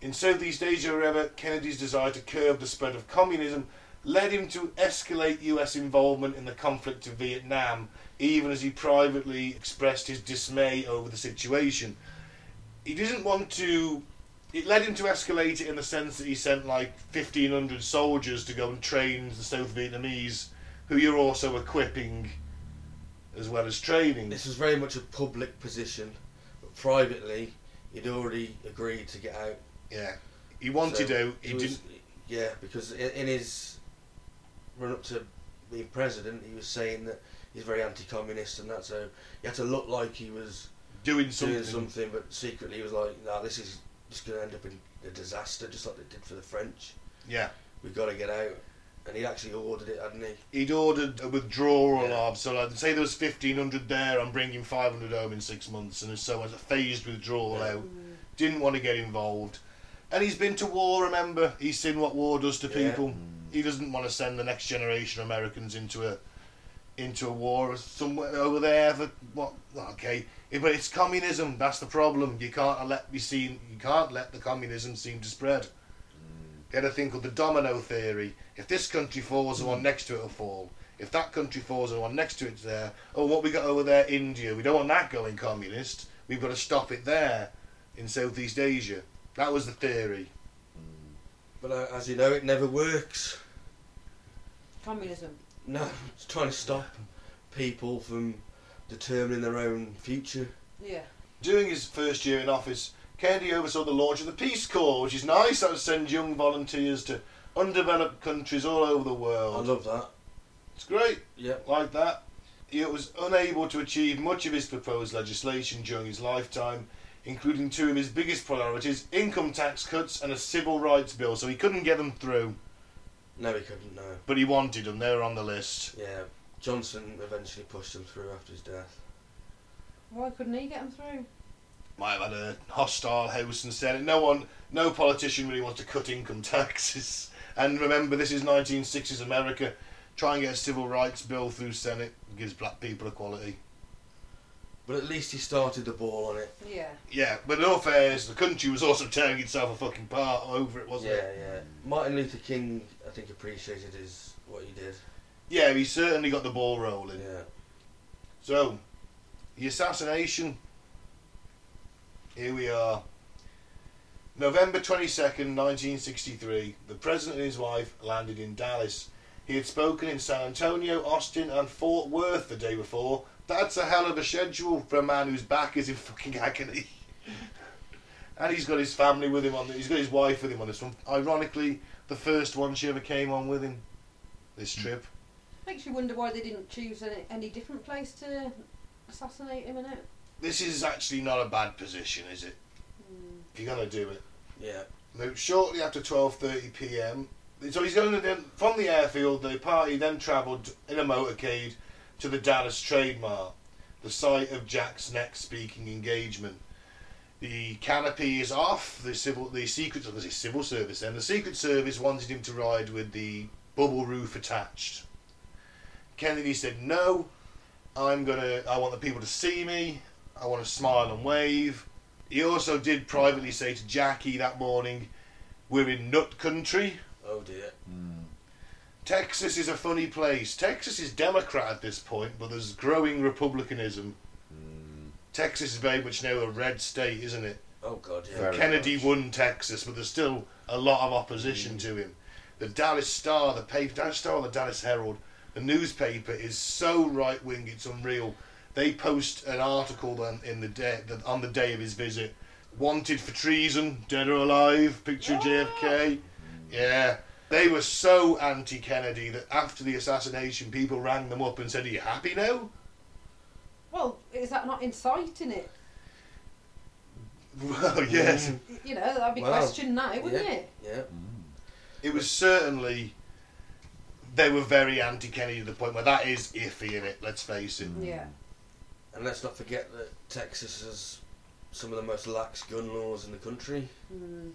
B: In Southeast Asia, however, Kennedy's desire to curb the spread of communism led him to escalate U.S. involvement in the conflict of Vietnam, even as he privately expressed his dismay over the situation. He didn't want to. It led him to escalate it in the sense that he sent like 1,500 soldiers to go and train the South Vietnamese who you're also equipping as well as training.
A: This was very much a public position, but privately, he'd already agreed to get out.
B: Yeah, he wanted
A: So
B: out. He
A: was-
B: didn't.
A: Yeah, because in, in his run up to being president, he was saying that he's very anti-communist, and that so he had to look like he was
B: Doing something.
A: doing something, but secretly he was like, "No, this is just going to end up in a disaster, just like they did for the French.
B: Yeah,
A: We've got to get out." And he'd actually ordered it, hadn't he?
B: he'd ordered a withdrawal
A: Yeah.
B: of. So, like, say there was fifteen hundred there. I'm bringing five hundred home in six months, and so as a phased withdrawal
A: Yeah.
B: out. Didn't want to get involved, and he's been to war. Remember, he's seen what war does to
A: Yeah.
B: people. Mm. He doesn't want to send the next generation of Americans into a into a war somewhere over there. For what? Okay, Yeah, but it's communism. That's the problem. You can't let be seen. You can't let the communism seem to spread. Get a thing called the domino theory. If this country falls, the one next to it will fall. If that country falls, the one next to it's there. Oh, what we got over there, India. We don't want that going communist. We've got to stop it there, in Southeast Asia. That was the theory.
A: But uh, as you know, it never works.
C: Communism.
A: No, it's trying to stop people from determining their own future.
C: Yeah.
B: During his first year in office, Kennedy oversaw the launch of the Peace Corps, which is nice. That would send young volunteers to undeveloped countries all over the world.
A: I love that.
B: It's great.
A: Yep.
B: like that. He was unable to achieve much of his proposed legislation during his lifetime, including two of his biggest priorities income tax cuts and a civil rights bill, so he couldn't get them through.
A: No, he couldn't. No.
B: But he wanted them, they were on the list.
A: Yeah. Johnson eventually pushed them through after his death.
C: Why couldn't he get them through?
B: Might have had a hostile House and Senate. No one, no politician really wants to cut income taxes. And remember, this is 1960s America. Try and get a civil rights bill through Senate gives black people equality.
A: But at least he started the ball on it.
C: Yeah.
B: Yeah, but in all fairness, the country was also tearing itself a fucking part over it, wasn't
A: yeah,
B: it?
A: Yeah, yeah. Martin Luther King, I think, appreciated his what he did.
B: Yeah, he certainly got the ball rolling.
A: Yeah.
B: So, the assassination. Here we are. November 22nd, 1963. The president and his wife landed in Dallas. He had spoken in San Antonio, Austin, and Fort Worth the day before. That's a hell of a schedule for a man whose back is in fucking agony. and he's got his family with him on. He's got his wife with him on this one. Ironically, the first one she ever came on with him. This trip.
C: Makes you wonder why they didn't choose any, any different place to assassinate him in it.
B: This is actually not a bad position, is it?
C: Mm.
B: If you're gonna do it.
A: Yeah.
B: Now, shortly after 12:30 p.m., So he's going to then, from the airfield. The party then travelled in a motorcade to the Dallas Trade Mart, the site of Jack's next speaking engagement. The canopy is off. The civil, the secret, or the civil service, then the Secret Service wanted him to ride with the bubble roof attached. Kennedy said no. I'm gonna. I want the people to see me. I want to smile and wave. He also did privately say to Jackie that morning, "We're in nut country."
A: Oh dear. Hmm.
B: Texas is a funny place. Texas is Democrat at this point, but there's growing Republicanism. Hmm. Texas is very much now a red state, isn't it?
A: Oh god, yeah.
D: Very
B: Kennedy
D: much.
B: won Texas, but there's still a lot of opposition hmm. to him. The Dallas Star, the paper, Dallas Star, or the Dallas Herald, the newspaper is so right wing, it's unreal. They post an article then in the day that on the day of his visit, wanted for treason, dead or alive. Picture of JFK. Yeah, they were so anti-Kennedy that after the assassination, people rang them up and said, "Are you happy now?"
C: Well, is that not inciting it?
B: Well, yes.
C: Y- You know, that'd be
A: Well,
C: questioned now, wouldn't
A: yeah.
C: it?
A: Yeah. Mm.
B: it was certainly they were very anti-Kennedy to the point where that is iffy in it. Let's face it.
C: Yeah.
A: And let's not forget that Texas has some of the most lax gun laws in the country.
C: Mm.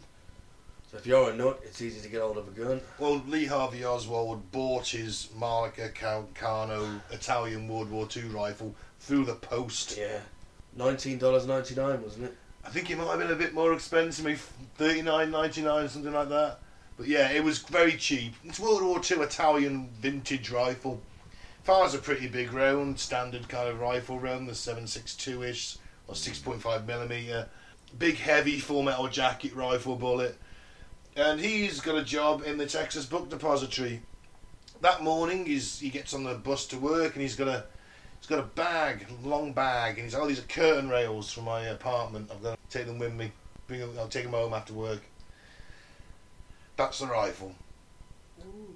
A: So if you're a nut, it's easy to get hold of a gun.
B: Well, Lee Harvey Oswald bought his Marca Count Carno Italian World War II rifle through the post.
A: Yeah. Nineteen dollars ninety nine, wasn't it?
B: I think it might have been a bit more expensive, maybe thirty nine ninety nine, something like that. But yeah, it was very cheap. It's World War II Italian vintage rifle. Fires a pretty big round, standard kind of rifle round, the 762 ish or 6.5 millimeter. Big heavy full metal jacket rifle bullet. And he's got a job in the Texas Book Depository. That morning, he's, he gets on the bus to work and he's got a he's got a bag, long bag, and he's oh these are curtain rails from my apartment. I've got to take them with me. Bring them, I'll take them home after work. That's the rifle.
C: Ooh.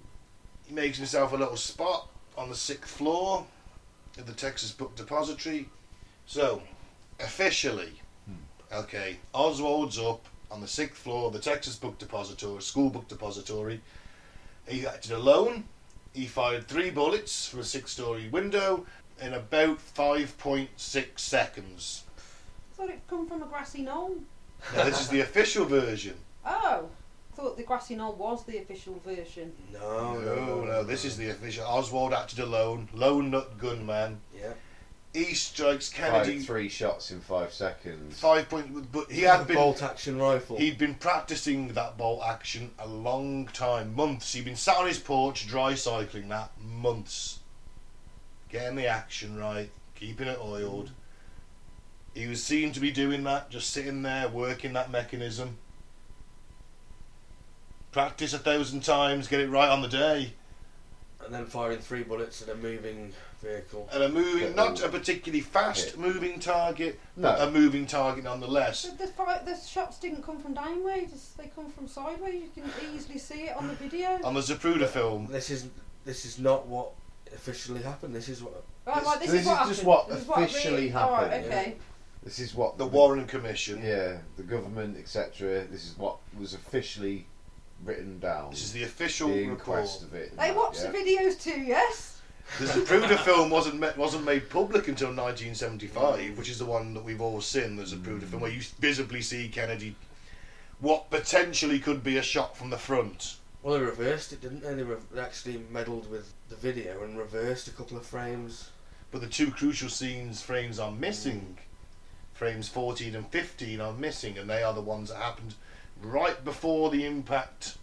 B: He makes himself a little spot on the sixth floor of the Texas Book Depository. So, officially, hmm. okay, Oswald's up on the sixth floor of the Texas Book Depository, school book depository. He acted alone. He fired three bullets from a six-story window in about 5.6 seconds.
C: I thought it come from a grassy knoll.
B: Now, this is the official version.
C: Oh, I thought the grassy knoll was the official version.
A: No,
B: no, no, this is the official. Oswald acted alone, lone nut gunman.
A: Yeah.
B: He strikes
D: Five,
B: Kennedy
D: three shots in five seconds.
B: five point, but he had been
A: bolt action rifle.
B: he'd been practicing that bolt action a long time, months. He'd been sat on his porch dry cycling that months, getting the action right, keeping it oiled. He was seen to be doing that, just sitting there working that mechanism. Practice a thousand times, get it right on the day.
A: and then firing three bullets at a moving vehicle.
B: And a moving,
D: Yeah.
B: not a particularly fast
D: Yeah.
B: moving target,
D: No.
B: but a moving target nonetheless.
C: The, the, fi- the shots didn't come from downways; they come from sideways. You can easily see it on the video.
B: On the Zapruder film,
A: This is this is not what officially happened. This is what
C: Right, right, this,
D: this
C: is what
D: is just
C: happened.
D: what
C: This is what
D: officially
C: really, all right,
D: happened,
C: okay.
D: This is what
B: the Warren Commission.
D: Yeah, the government, etc. This is what was officially written down.
B: This is the official
D: the
B: report.
D: of it.
C: They
D: that,
C: watched
D: yeah.
C: the videos too, yes.
B: The Zapruder film wasn't ma- wasn't made public until 1975, which is the one that we've all seen. The Zapruder film, where you visibly see Kennedy, what potentially could be a shot from the front.
A: well they reversed it, didn't they? They, re- they actually meddled with the video and reversed a couple of frames.
B: But the two crucial scenes frames are missing. Frames 14 and 15 are missing, and they are the ones that happened right before the impact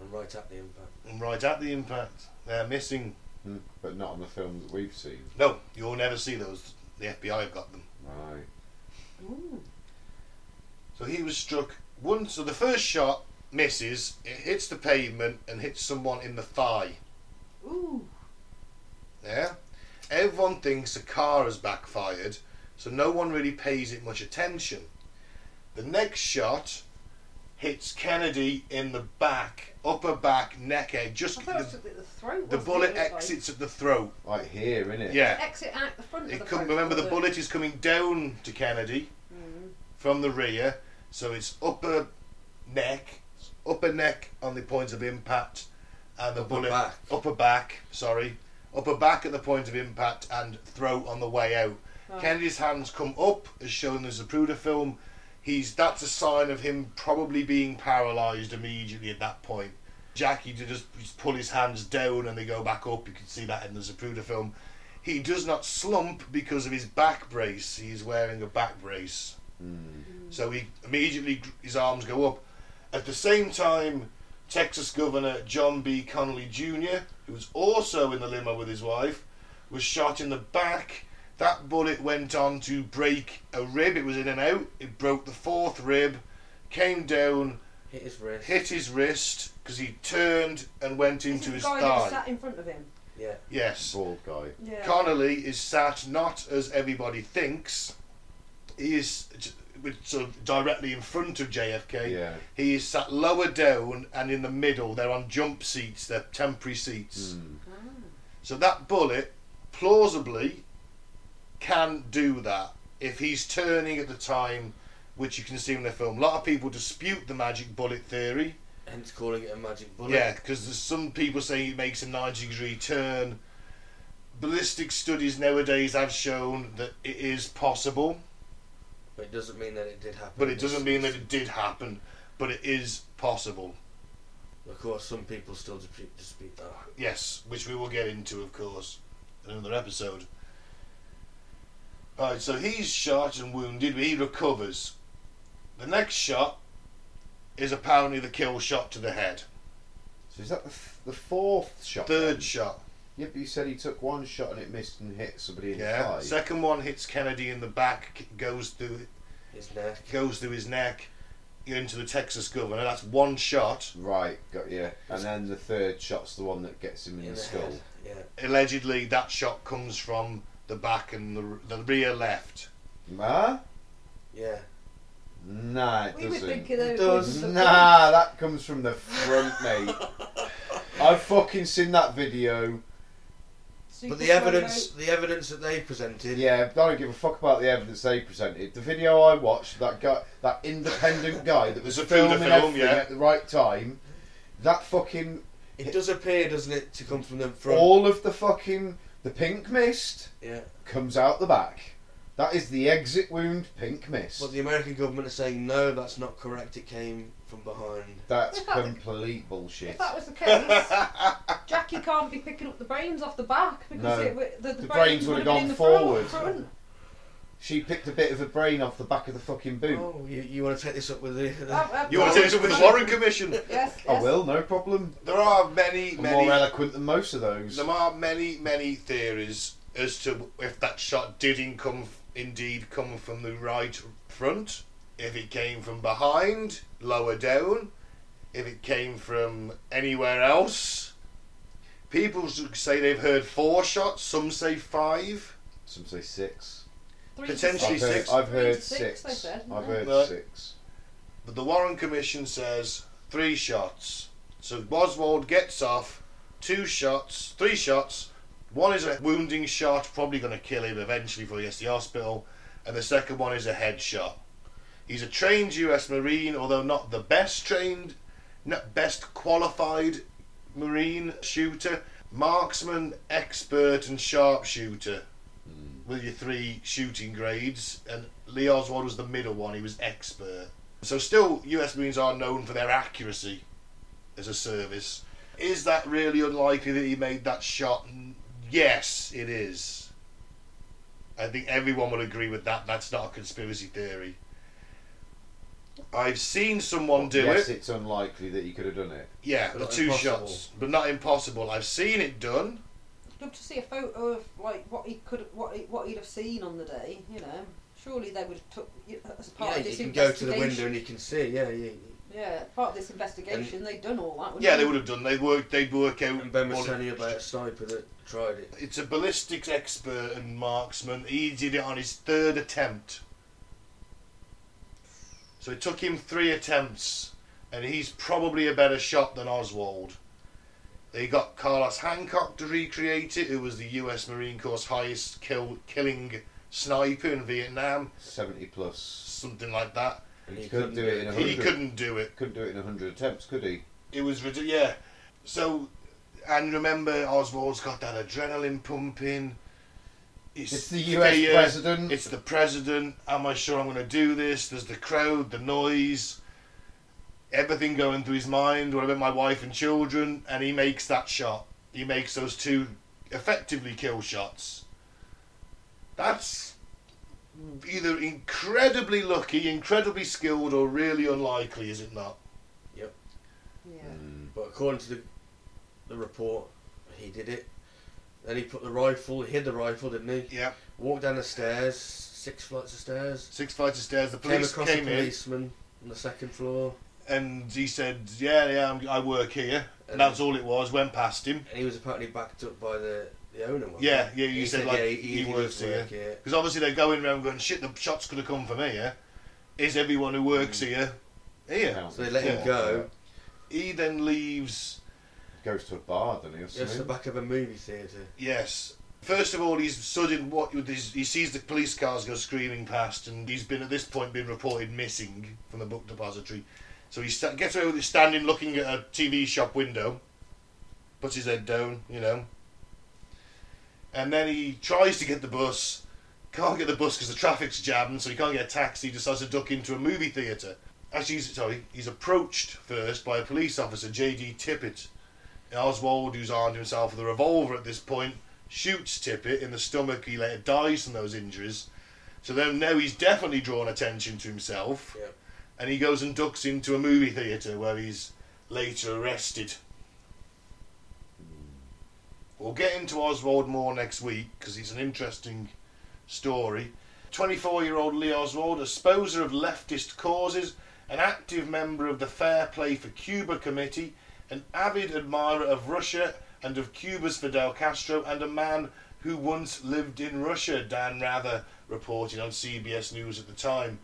A: And right at the impact.
B: and right at the impact. They're missing.
D: Hmm, but not on the films that we've seen.
B: No, you'll never see those. The FBI have got them.
D: Right.
C: Ooh.
B: So he was struck once. So the first shot misses. It hits the pavement and hits someone in the thigh.
C: Ooh.
B: Yeah. Everyone thinks the car has backfired, so no one really pays it much attention. The next shot hits Kennedy in the back, upper back, neck edge.
C: I
B: Just
C: thought it was
B: the,
C: at the throat.
B: the bullet
C: it? It was like-
B: exits at the throat.
D: Right here, innit?
B: Yeah.
C: Exit out the front of
B: It
C: the
B: come, remember the bullet is coming down to Kennedy
C: Mm.
B: from the rear, so it's upper neck, upper neck on the point of impact, and the
A: Upper
B: bullet
A: back.
B: upper back. Sorry, upper back at the point of impact and throat on the way out.
C: Right.
B: Kennedy's hands come up, as shown in the Zapruder film. He's that's a sign of him probably being paralysed immediately at that point. Jackie to just, just pull his hands down and they go back up. You can see that in the Zapruder film. He does not slump because of his back brace. He's wearing a back brace.
D: Mm.
B: So he immediately his arms go up. At the same time, Texas Governor John B. Connolly Jr., who was also in the limo with his wife, was shot in the back. That bullet went on to break a rib. It was in and out. It broke the fourth rib, came down,
A: Hit his wrist.
B: hit his wrist because he turned and went
C: Is
B: into
C: it
B: his
C: the guy that
B: thigh.
C: sat in front of him?
A: Yeah.
B: Yes.
D: Bald guy.
C: Yeah.
B: Connolly is sat not as everybody thinks. He is j- with- sort of directly in front of JFK.
D: Yeah.
B: He is sat lower down and in the middle. They're on jump seats. They're temporary seats.
D: Mm.
C: Ah.
B: So that bullet, plausibly, can do that if he's turning at the time, which you can see in the film. A lot of people dispute the magic bullet theory.
A: Hence calling it a magic bullet.
B: Yeah, because there's some people saying it makes a 90 degree turn. Ballistic studies nowadays have shown that it is possible,
A: But it doesn't mean that it did happen.
B: but it doesn't mean that it did happen. But it is possible.
A: Of course, some people still dispute, dispute that.
B: Yes, which we will get into, of course, in another episode. Alright, so he's shot and wounded, but he recovers. The next shot is apparently the kill shot to the head.
D: So is that the, f- the fourth shot?
B: Third
D: then?
B: shot.
D: Yeah, but you said he took one shot and it missed and hit somebody in the
B: Yeah.
D: thigh.
B: Second one hits Kennedy in the back, goes through
A: His neck.
B: goes through his neck into the Texas governor. That's one shot.
D: Right, got yeah. And then the third shot's the one that gets him in,
A: In
D: the
A: the
D: skull.
A: head. Yeah.
B: Allegedly, that shot comes from the back and the, the rear left.
D: Huh?
A: Yeah.
D: Nah, it
C: We were
D: doesn't.
C: thinking they
A: It does.
D: Nah, that comes from the front, mate. I've fucking seen that video.
C: Super
A: But the evidence,
C: mo.
A: the evidence that they presented.
D: Yeah, I don't give a fuck about the evidence they presented. The video I watched, that guy, that independent guy that was
B: There's a
D: filming
B: film,
D: everything
B: yeah.
D: at the right time, that fucking
A: It does appear, doesn't it, to come from the front.
D: all of the fucking the pink mist
A: Yeah.
D: comes out the back. That is the exit wound pink mist.
A: But the American government is saying no, that's not correct. It came from behind.
D: That's
C: If that-
D: complete bullshit.
C: If that was the case, Jackie can't be picking up the brains off the back because
D: No.
C: it, w- the, the,
D: The
C: brains,
D: brains
C: would
D: would've
C: have been
D: gone
C: in the front-
D: forward.
C: front.
D: She picked a bit of a brain off the back of the fucking boot.
A: Oh, you, you want to take this up with the? the
C: Uh, uh,
B: You want to take this up with the Warren Commission?
C: Yes, yes.
D: I will, no problem.
B: There are many,
D: I'm
B: many.
D: more eloquent than most of those.
B: There are many, many theories as to if that shot did in come, indeed come from the right front, if it came from behind, lower down, if it came from anywhere else. People s- say they've heard four shots, some say five.
D: Some say six.
C: Three to
B: potentially
D: I've
C: six.
D: heard,
B: six.
D: I've
C: Three
D: heard
C: to
D: six.
C: they said,
D: I've
C: yeah.
D: heard
B: Right.
D: six.
B: But the Warren Commission says three shots. So Oswald gets off two shots, three shots. One is a wounding shot, probably going to kill him eventually before he gets to the hospital. And the second one is a headshot. He's a trained US Marine, although not the best trained, not best qualified Marine shooter. Marksman, expert, and sharpshooter with your three shooting grades. And Lee Oswald was the middle one, he was expert. So still, US Marines are known for their accuracy as a service. Is that really unlikely that he made that shot? Yes, it is. I think everyone will agree with that. That's not a conspiracy theory. I've seen someone do
D: yes,
B: it.
D: it's unlikely that he could have done it.
B: Yeah,
A: But
B: the two
A: impossible.
B: shots, but not impossible. I've seen it done.
C: I'd love to see a photo of like what he could, what he, what he'd have seen on the day. You know, surely they would have took as part
A: Yeah,
C: of
A: you
C: this
A: can go to the window
C: investigation.
A: and you can see. Yeah, yeah.
C: Yeah, part of this investigation, they'd done all that.
B: Yeah, they would have done. They work. They'd work out.
A: And Ben was telling you about a sniper that tried it.
B: It's a ballistics expert and marksman. He did it on his third attempt. So it took him three attempts, and he's probably a better shot than Oswald. They got Carlos Hathcock to recreate it, who was the US Marine Corps' highest kill, killing sniper in Vietnam,
D: Seventy plus.
B: something like that.
A: And
D: He couldn't do it in a
B: He
D: hundred.
B: couldn't do it.
D: Couldn't do it in hundred attempts, could he?
B: It was ridiculous. Yeah. So, and remember, Oswald's got that adrenaline pumping.
D: It's the US
B: fear,
D: president.
B: It's the president. Am I sure I'm going to do this? There's the crowd, the noise, everything going through his mind. What about my wife and children? And he makes that shot. He makes those two effectively kill shots. That's either incredibly lucky, incredibly skilled, or really unlikely, is it not? Yep.
C: Yeah.
D: Mm.
A: But according to the, the report, he did it. Then he put the rifle, he hid the rifle, didn't he?
B: Yeah.
A: Walked down the stairs, six flights of stairs.
B: Six flights of stairs. The
A: Came
B: police
A: across
B: came
A: a
B: in.
A: policeman on the second floor.
B: And he said, "Yeah, yeah, I'm, I work here." And that's all it was. Went past him
A: And he was apparently backed up by the, the owner. wasn't
B: Yeah,
A: he?
B: yeah, you
A: He
B: said, like,
A: yeah,
B: he
A: does
B: works here.
A: here.
B: because obviously they're going around going, "Shit, the shots could have come from here." Is everyone who works here here?
A: So they let him go.
B: He then leaves.
D: Goes to a bar, doesn't he? Or
A: Yes, the back of a movie theatre.
B: Yes. First of all, he's sudden what his, he sees the police cars go screaming past, and he's been at this point been reported missing from the book depository. So he sta- gets away with it standing looking at a TV shop window, puts his head down, you know, and then he tries to get the bus, can't get the bus because the traffic's jammed, so he can't get a taxi. Decides to duck into a movie theatre. Actually, he's, sorry, he's approached first by a police officer, J.D. Tippit. Oswald, who's armed himself with a revolver at this point, shoots Tippit in the stomach. He later dies from those injuries. So then now he's definitely drawn attention to himself. And he goes and ducks into a movie theatre where he's later arrested. We'll get into Oswald more next week because he's an interesting story. 24 year old Lee Oswald, a sposer of leftist causes, an active member of the Fair Play for Cuba Committee, an avid admirer of Russia and of Cuba's Fidel Castro, and a man who once lived in Russia, Dan Rather reported on CBS News at the time.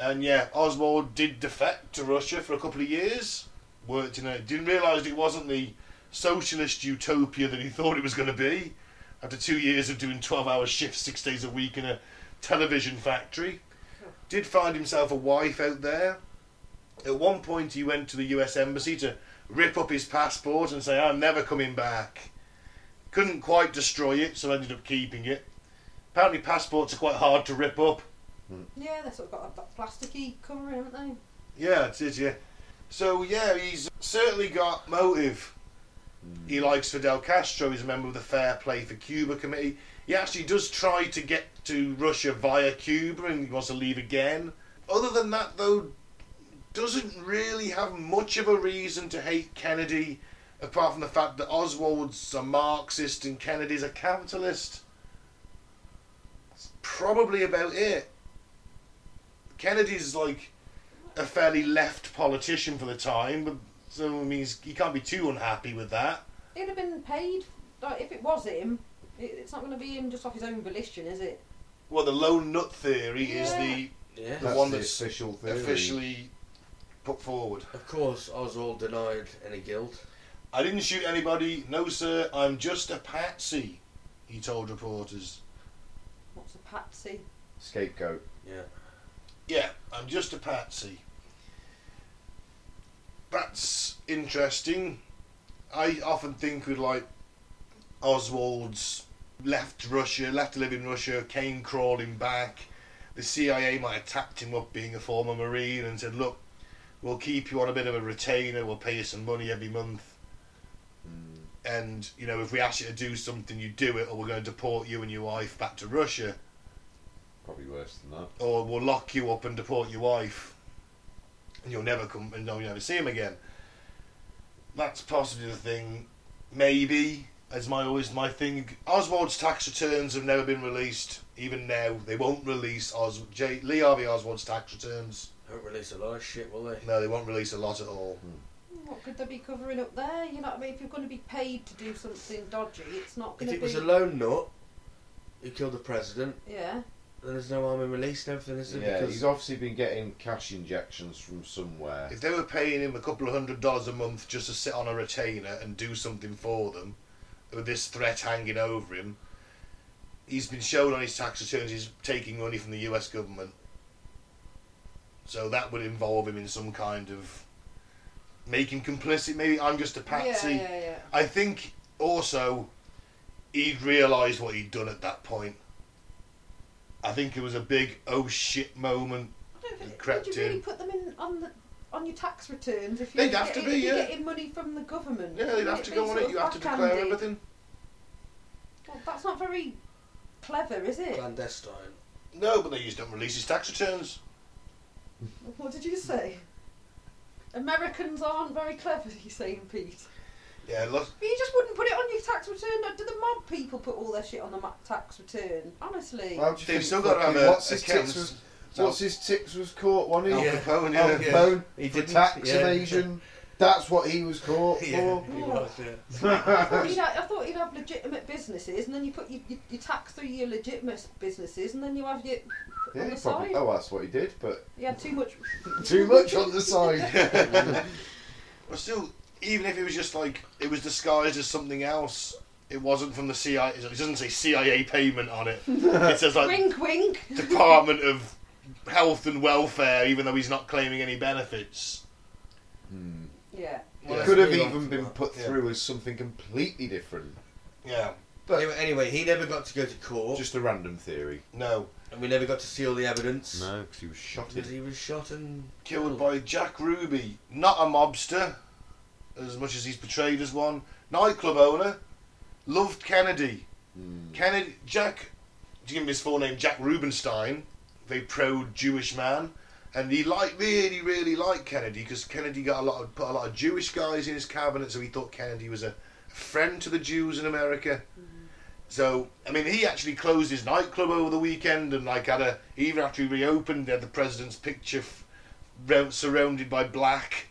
B: And yeah, Oswald did defect to Russia for a couple of years. Worked in a didn't realise it wasn't the socialist utopia that he thought it was going to be. After two years of doing twelve-hour shifts, six days a week in a television factory, did find himself a wife out there. At one point, he went to the U.S. embassy to rip up his passport and say, "I'm never coming back." Couldn't quite destroy it, so ended up keeping it. Apparently, passports are quite hard to rip up. Mm-hmm.
C: Yeah, they've sort of got a plasticky covering, haven't they?
B: Yeah, it is, yeah. So, yeah, he's certainly got motive. He mm. likes Fidel Castro, he's a member of the Fair Play for Cuba Committee. He actually does try to get to Russia via Cuba and he wants to leave again. Other than that, though, doesn't really have much of a reason to hate Kennedy, apart from the fact that Oswald's a Marxist and Kennedy's a capitalist. That's probably about it. Kennedy's like a fairly left politician for the time, but so it means he can't be too unhappy with that.
C: He'd have been paid. Like, if it was him, it, it's not going to be him just off his own volition, is it?
B: Well, the lone nut theory is the
A: Yeah.
B: The
D: That's
B: one
D: the
B: that's
D: official theory.
B: officially put forward.
A: Of course, Oswald denied any guilt.
B: I didn't shoot anybody. No, sir. I'm just a patsy. He told reporters.
C: What's a patsy?
D: scapegoat.
A: Yeah.
B: Yeah, I'm just a patsy. That's interesting. I often think with like Oswald's left Russia, left to live in Russia, came crawling back. The CIA might have tapped him up being a former Marine and said, Look, we'll keep you on a bit of a retainer, we'll pay you some money every month.
D: Mm.
B: And, you know, if we ask you to do something, you do it, or we're going to deport you and your wife back to Russia,
D: Probably worse than that.
B: or we'll lock you up and deport your wife, and you'll never come and you'll never see him again. That's possibly the thing. Maybe, as my always my thing. Oswald's tax returns have never been released. Even now, they won't release Os J, Lee Harvey Oswald's tax returns.
A: Won't release a lot of shit, will they?
B: No, they won't release a lot at all. Hmm.
C: What could they be covering up there? You know what I mean? If you're going to be paid to do something dodgy, it's not
A: If
C: going to
A: it was a lone nut who killed the president,
C: yeah.
A: Then there's no harm in releasing everything, is there?
D: Yeah,
A: because
D: he's obviously been getting cash injections from somewhere.
B: If they were paying him a couple of hundred dollars a month just to sit on a retainer and do something for them, with this threat hanging over him, he's been shown on his tax returns he's taking money from the US government. So that would involve him in some kind of making complicit. Maybe I'm just a patsy.
C: Yeah, yeah, yeah.
B: I think also he'd realised what he'd done at that point. I think it was a big oh shit moment.
C: I don't think,
B: crept
C: would you really
B: in.
C: put them in on the on your tax returns if you
B: They'd
C: you're
B: have to
C: getting,
B: be,
C: if you're
B: yeah.
C: getting money from the government?
B: Yeah, they'd have to go on it. You
C: of
B: have to declare
C: backhanded?
B: everything.
C: Well, that's not very clever, is it?
A: Clandestine.
B: No, but they just don't release his tax returns.
C: What did you say? Americans aren't very clever, you saying, Pete?
B: Yeah, look.
C: But you just wouldn't put it on your tax return. Do the mob people put all their shit on the ma- tax return? Honestly.
D: How do you
B: They've still got to have a
D: what's his
B: accounts-
D: tits was what's his tits was caught one
B: Al
D: he
A: Yeah.
B: Capone,
D: Al
B: yeah.
A: yeah.
D: Capone
A: He
D: for
A: didn't-
D: tax
A: yeah.
D: evasion. That's what he was caught
A: Yeah,
D: for.
A: he was, yeah.
C: I thought, you'd have, I thought you'd have legitimate businesses, and then you put your, your, your tax through your legitimate businesses, and then you have your
D: Yeah,
C: on the
D: probably,
C: side.
D: oh, that's what he did, but
C: You had too much.
D: too much on the side.
B: But still, even if it was just like it was disguised as something else, it wasn't from the CIA. It doesn't say CIA payment on it. It says like
C: wink, wink.
B: Department of Health and Welfare, even though he's not claiming any benefits.
D: Hmm.
C: Yeah.
B: Yeah.
D: Could have even been
A: that.
D: put
B: Yeah.
D: through as something completely different.
B: Yeah.
D: But-
A: Anyway, anyway, he never got to go to court,
D: Just a random theory.
B: No.
A: and we never got to see all the evidence.
D: No, because he was shot
A: Because he was shot and
B: Killed by Jack Ruby. Not a mobster, as much as he's portrayed as one. Nightclub owner. Loved Kennedy.
D: Hmm.
B: Kennedy, Jack, to give him his full name, Jack Rubenstein, very pro-Jewish man, and he like really, really liked Kennedy because Kennedy got a lot of put a lot of Jewish guys in his cabinet, so he thought Kennedy was a friend to the Jews in America. So I mean, he actually closed his nightclub over the weekend, and like had a even after he reopened, they had the president's picture f- surrounded by black,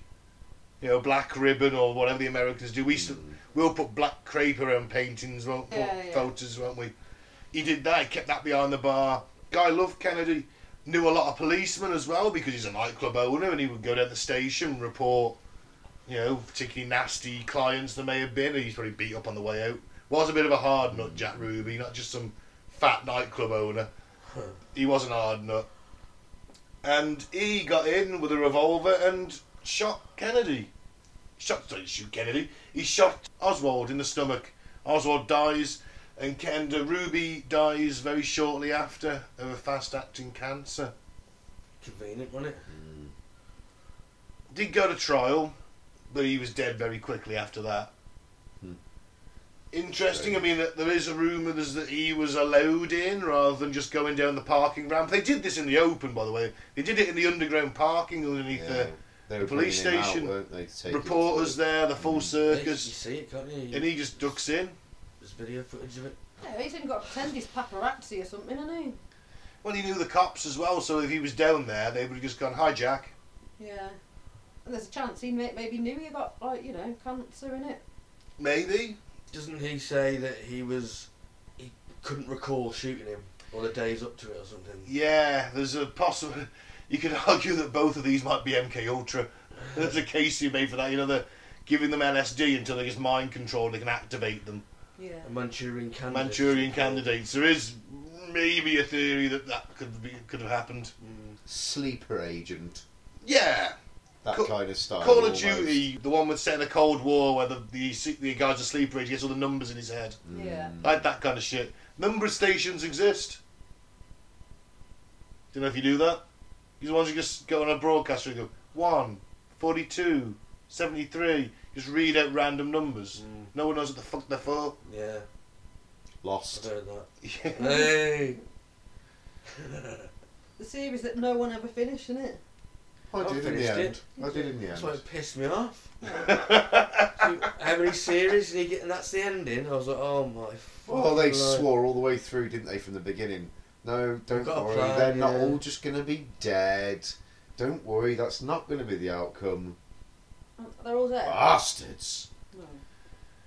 B: you know, black ribbon or whatever the Americans do. We used to, mm. we'll put black crepe around paintings, won't
C: Yeah, yeah.
B: photos, won't we? He did that. He kept that behind the bar. Guy loved Kennedy. Knew a lot of policemen as well because he's a nightclub owner, and he would go down the station and report, you know, particularly nasty clients there may have been. And he's probably beat up on the way out. Was a bit of a hard nut, Jack mm. Ruby, not just some fat nightclub owner. He was an hard nut. And he got in with a revolver and shot Kennedy. Shot, sorry, shoot Kennedy. He shot Oswald in the stomach. Oswald dies, and Kenda Ruby dies very shortly after of a fast-acting cancer.
A: convenient, wasn't it?
B: Did go to trial, but he was dead very quickly after that.
D: Hmm.
B: Interesting. I mean, there is a rumour that he was allowed in rather than just going down the parking ramp. They did this in the open, by the way. They did it in the underground parking underneath
D: Yeah.
B: the
D: They were
B: police station,
D: Out, they, to take it
B: reporters there, the full circus.
A: You
B: circus,
A: see it, can't you?
B: and he just ducks in.
A: There's video footage of it.
C: Yeah, he's only got to pretend he's paparazzi or something, hasn't he?
B: Well, he knew the cops as well, so if he was down there, they would have just gone, "Hi, Jack."
C: Yeah. And there's a chance he may, maybe knew he got, like, you know, cancer in it.
B: Maybe.
A: Doesn't he say that he was he couldn't recall shooting him or the days up to it or something?
B: Yeah, there's a possible. You could argue that both of these might be MK Ultra. There's a case you made for that. You know, they're giving them LSD until they get mind control. And they can activate them.
C: Yeah.
A: A Manchurian candidate.
B: Manchurian candidates. There is maybe a theory that that could be could have happened.
A: Mm.
D: Sleeper agent.
B: Yeah,
D: That
B: Call-
D: kind of style.
B: Call of
D: almost.
B: Duty, the one with set in the Cold War, where the the, the guy's a sleeper agent, he gets all the numbers in his head.
D: Mm.
C: Yeah.
B: Like that kind of shit. Number stations exist. Do you know if you do that? You're the ones who just go on a broadcaster and go 1, 42, 73. Just read out random numbers.
A: Mm.
B: No one knows what the fuck they're for.
A: Yeah, I've
D: Lost.
A: heard that. Hey.
C: The series that no one ever finished, isn't it?
D: I
A: I
D: did in the end.
A: it.
D: I did in the
A: That's
D: end.
A: why it pissed me off. So, How many series did he get? And that's the ending. I was like, oh my.
D: Well, they
A: life.
D: swore all the way through, didn't they, from the beginning? No, don't worry.
A: plan,
D: They're not all just going to be dead. Don't worry, that's not going to be the outcome.
C: They're all dead.
D: Bastards.
C: No.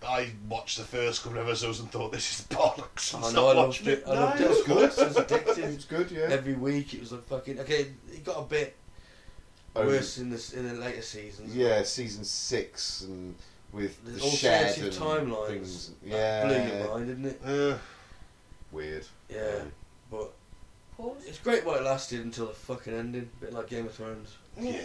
B: I watched the first couple of episodes and thought this is bollocks.
A: I
B: stopped
A: know, I loved it. I
D: No,
A: loved
D: it
A: it.
D: was good.
A: it was addictive.
D: It was good, yeah.
A: Every week it was like fucking. Okay, it got a bit
D: Oh,
A: worse in the in the later seasons.
D: Yeah, season six and with
A: There's
D: the shed and
A: alternative timelines.
D: things.
A: That
D: Yeah,
A: blew your mind, didn't it?
B: Uh,
D: weird.
A: Yeah, but
C: Pause.
A: It's great while it lasted until the fucking ending. bit like Game of Thrones.
B: Yeah.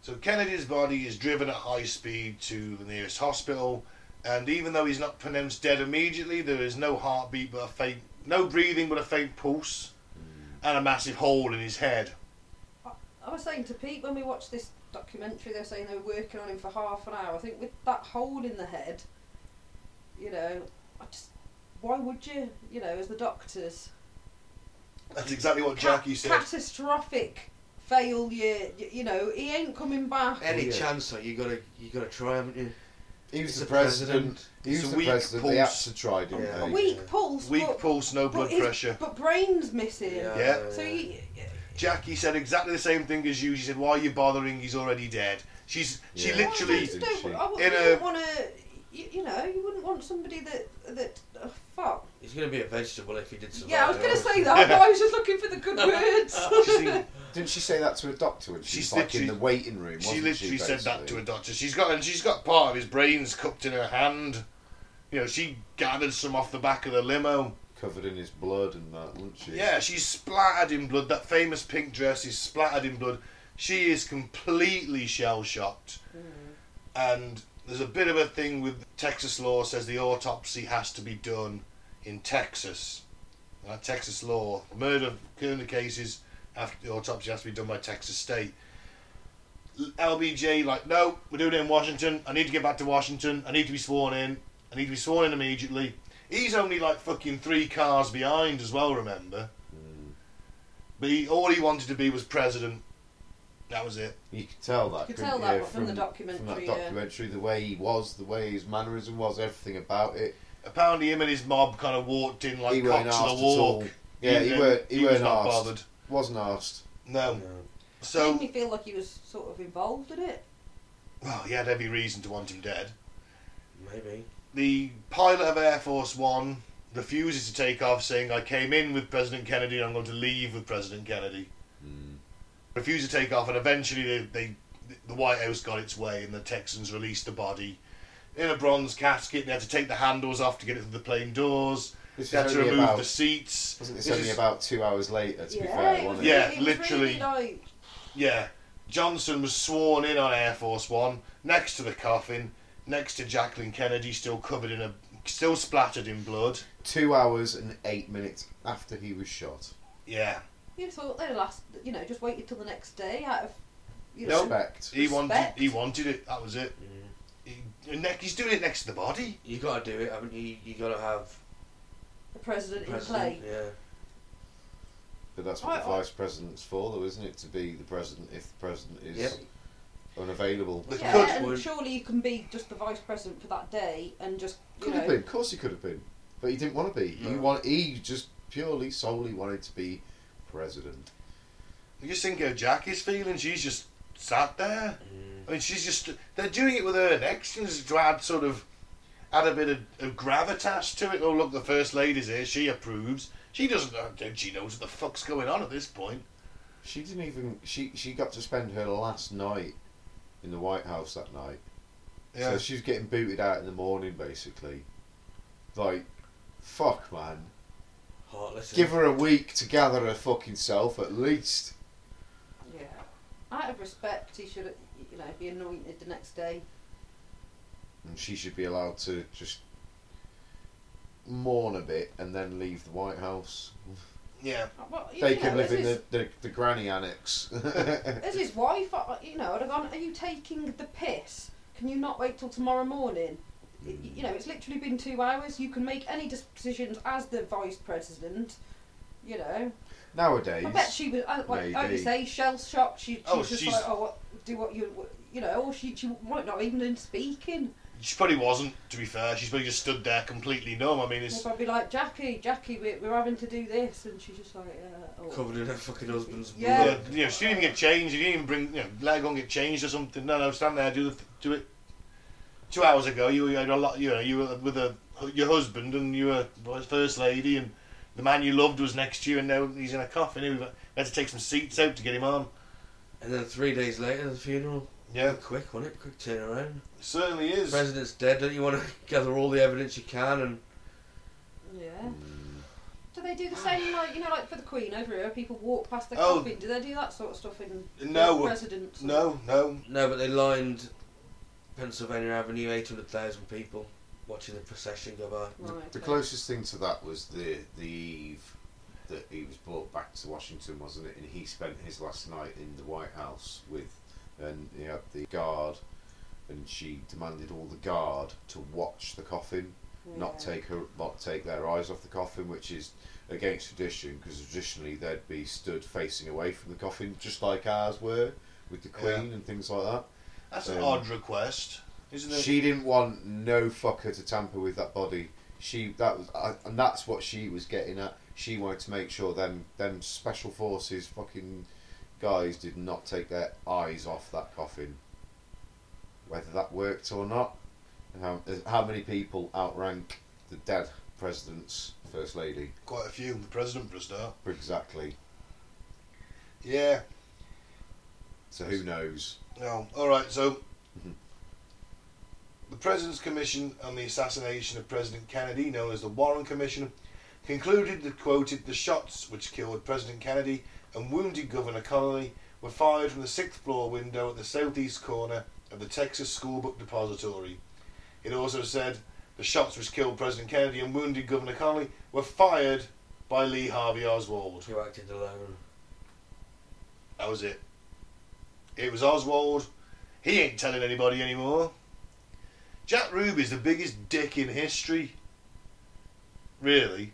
B: So Kennedy's body is driven at high speed to the nearest hospital, and even though he's not pronounced dead immediately, there is no heartbeat but a faint, no breathing but a faint pulse, hmm. and a massive hole in his head.
C: I was saying to Pete when we watched this documentary, they're saying they were working on him for half an hour. I think with that hole in the head, you know, I just why would you? You know, as the doctors,
B: That's exactly what
C: Ca-
B: Jackie said.
C: catastrophic failure. You, you know, he ain't coming back.
A: Any
D: yeah.
A: chance though, you gotta you gotta try, haven't you?
D: He was the
A: the
D: president. He was the
B: weak
D: president. They had
B: pulse.
D: to try, didn't
A: Yeah.
C: a
D: they?
C: weak pulse,
B: Weak
C: but,
B: pulse, no blood
C: his-
B: pressure.
C: but brains missing.
B: Yeah.
C: So he,
B: Jackie said exactly the same thing as you. She said, "Why are you bothering? He's already dead." She's she
D: Yeah.
B: literally
C: I just don't,
D: Didn't
B: In
C: you
B: a-
C: wouldn't want to. You, you know, you wouldn't want somebody that that oh, fuck.
A: He's gonna be a vegetable if he did survive.
C: Yeah, I was going to say that, but I was just looking for the good words.
B: she,
D: Didn't she say that to a doctor when she
B: She's
D: was like in
B: literally-
D: the waiting room?
B: she
D: wasn't
B: literally said that to a doctor. She's got and she's got part of his brains cupped in her hand. You know, she gathered some off the back of the limo.
D: covered in his blood and that, wasn't she?
B: Yeah, she's splattered in blood. That famous pink dress is splattered in blood. She is completely shell shocked. Hmm. And there's a bit of a thing with Texas law says the autopsy has to be done in Texas. Uh, Texas law, murder murder cases after the autopsy has to be done by Texas state. LBJ like no, we're doing it in Washington. I need to get back to Washington. I need to be sworn in. I need to be sworn in immediately. He's only like fucking three cars behind as well. Remember,
D: Mm.
B: but he, all he wanted to be was president. That was it.
D: You could tell that.
C: You could tell that
D: you,
C: from the documentary,
D: From that
C: yeah.
D: documentary, the way he was, the way his mannerism was, everything about it.
B: Apparently, him and his mob kind of walked in like
D: he weren't
B: cocks
D: asked
B: of
D: at
B: the walk.
D: Yeah, he, weren't. He,
B: was
D: weren't
B: not
D: asked.
B: bothered.
D: Wasn't asked.
B: No.
A: No.
B: So,
C: made me feel like he was sort of involved in it.
B: well, he had every reason to want him dead.
A: Maybe.
B: The pilot of Air Force One refuses to take off, saying, "I came in with President Kennedy. and I'm going to leave with President Kennedy." Refused to take off, and eventually they, they, the White House got its way, and the Texans released the body in a bronze casket. They had to take the handles off to get it through the plane doors.
D: This
B: They had to remove
D: about.
B: the seats.
D: Wasn't this
B: This
D: only
B: is-
D: about two hours later? To be fair,
C: it was,
B: Yeah,
C: it was
B: literally.
C: Really
B: Yeah, Johnson was sworn in on Air Force One next to the coffin, next to Jacqueline Kennedy, still covered in a, still splattered in blood.
D: Two hours and eight minutes after he was shot.
B: Yeah,
C: you thought they'd last, you know, just waited till the next day out of, you know,
D: Respect.
B: he wanted,
C: Respect.
B: he wanted it. That was it. He, and ne- he's doing it next to the body.
A: You gotta do it, haven't you? You gotta have
C: the president,
A: president.
C: in play.
A: Yeah.
D: But that's what
C: I-
D: the
C: I-
D: vice president's for, though, isn't it? To be the president if the president is
A: Yep.
D: unavailable.
B: But
C: Yeah, and
A: would-
C: surely you can be just the vice president for that day and just, you
D: Could
C: know,
D: have been. Of course, he could have been, but he didn't want to be. He
A: No.
D: want. He just purely, solely wanted to be president.
B: You just think how Jackie's feeling. She's just sat there.
A: Mm.
B: I mean, she's just. They're doing it with her next, just to add sort of, add a bit of, of gravitas to it. Oh, look, the first lady's here. She approves. She doesn't. She knows what the fuck's going on at this point.
D: She didn't even. She she got to spend her last night in the White House that night.
B: Yeah.
D: So she's getting booted out in the morning, basically. Like, fuck, man.
A: Heartless.
D: Give her a week to gather her fucking self, at least.
C: yeah. Out of respect, he should, you know, be anointed the next day.
D: And she should be allowed to just mourn a bit and then leave the White House.
B: yeah.
C: Uh, Well, you
D: They
C: know,
D: can live in
C: his,
D: the, the, the granny annex.
C: As his wife, you know, I'd have gone, are you taking the piss? Can you not wait till tomorrow morning? Y-. You know, it's literally been two hours. You can make any decisions as the vice president. You know,
D: Nowadays,
C: I bet she was, uh, like, like you say, shell shocked. She, she
B: Oh,
C: was just
B: she's-
C: like, oh, what, do what you, you know, or she, she might not even been speaking.
B: She probably wasn't, to be fair. She's probably just stood there completely numb. I mean,
C: They'll
B: it's.
C: probably be like, Jackie, Jackie, we're, we're having to do this, and she's just like, uh, oh.
A: Covered in her fucking husband's
C: Yeah.
A: blood.
B: Yeah, you know, she didn't even get changed. She didn't even bring, you know, let her go and get changed or something. No, no, stand there, do the, do it. Two hours ago, you, you had a lot, you know, you were with a, your husband and you were was first lady, and the man you loved was next to you, and now he's in a coffin. We had to take some seats out to get him on.
A: And then three days later, the funeral.
B: Yeah,
A: Quick, wasn't it? Quick turnaround.
B: it certainly is.
A: President's dead. Don't you want to gather all the evidence you can and
C: Yeah. Don't they do the same, like you know, like for the Queen over here? People walk past the
B: Oh.
C: coffin. Do they do that sort of stuff in
B: No,
C: residents?
B: no, no.
A: No, but they lined Pennsylvania Avenue, 800,000 people watching the procession go by.
C: Right,
D: The
C: okay.
D: closest thing to that was the the eve that he was brought back to Washington, wasn't it? And he spent his last night in the White House with, and he had the guard, and she demanded all the guard to watch the coffin, not take her, not take their eyes off the coffin, which is against tradition because traditionally they'd be stood facing away from the coffin, just like ours were with the Queen and things like that.
B: That's an
D: Um,
B: odd request, isn't it?
D: She didn't want no fucker to tamper with that body. She that was, I, and that's what she was getting at. She wanted to make sure them them special forces fucking guys did not take their eyes off that coffin. Whether that worked or not, and how how many people outrank the dead president's first lady?
B: Quite a few. The president for a start.
D: Exactly.
B: Yeah.
D: So who knows?
B: No. All right. So,
D: Mhm.
B: the President's Commission on the Assassination of President Kennedy, known as the Warren Commission, concluded that quoted the shots which killed President Kennedy and wounded Governor Connolly were fired from the sixth floor window at the southeast corner of the Texas School Book Depository. It also said the shots which killed President Kennedy and wounded Governor Connolly were fired by Lee Harvey Oswald.
A: Who acted alone.
B: That was it. It was Oswald. He ain't telling anybody anymore. Jack Ruby's the biggest dick in history. Really.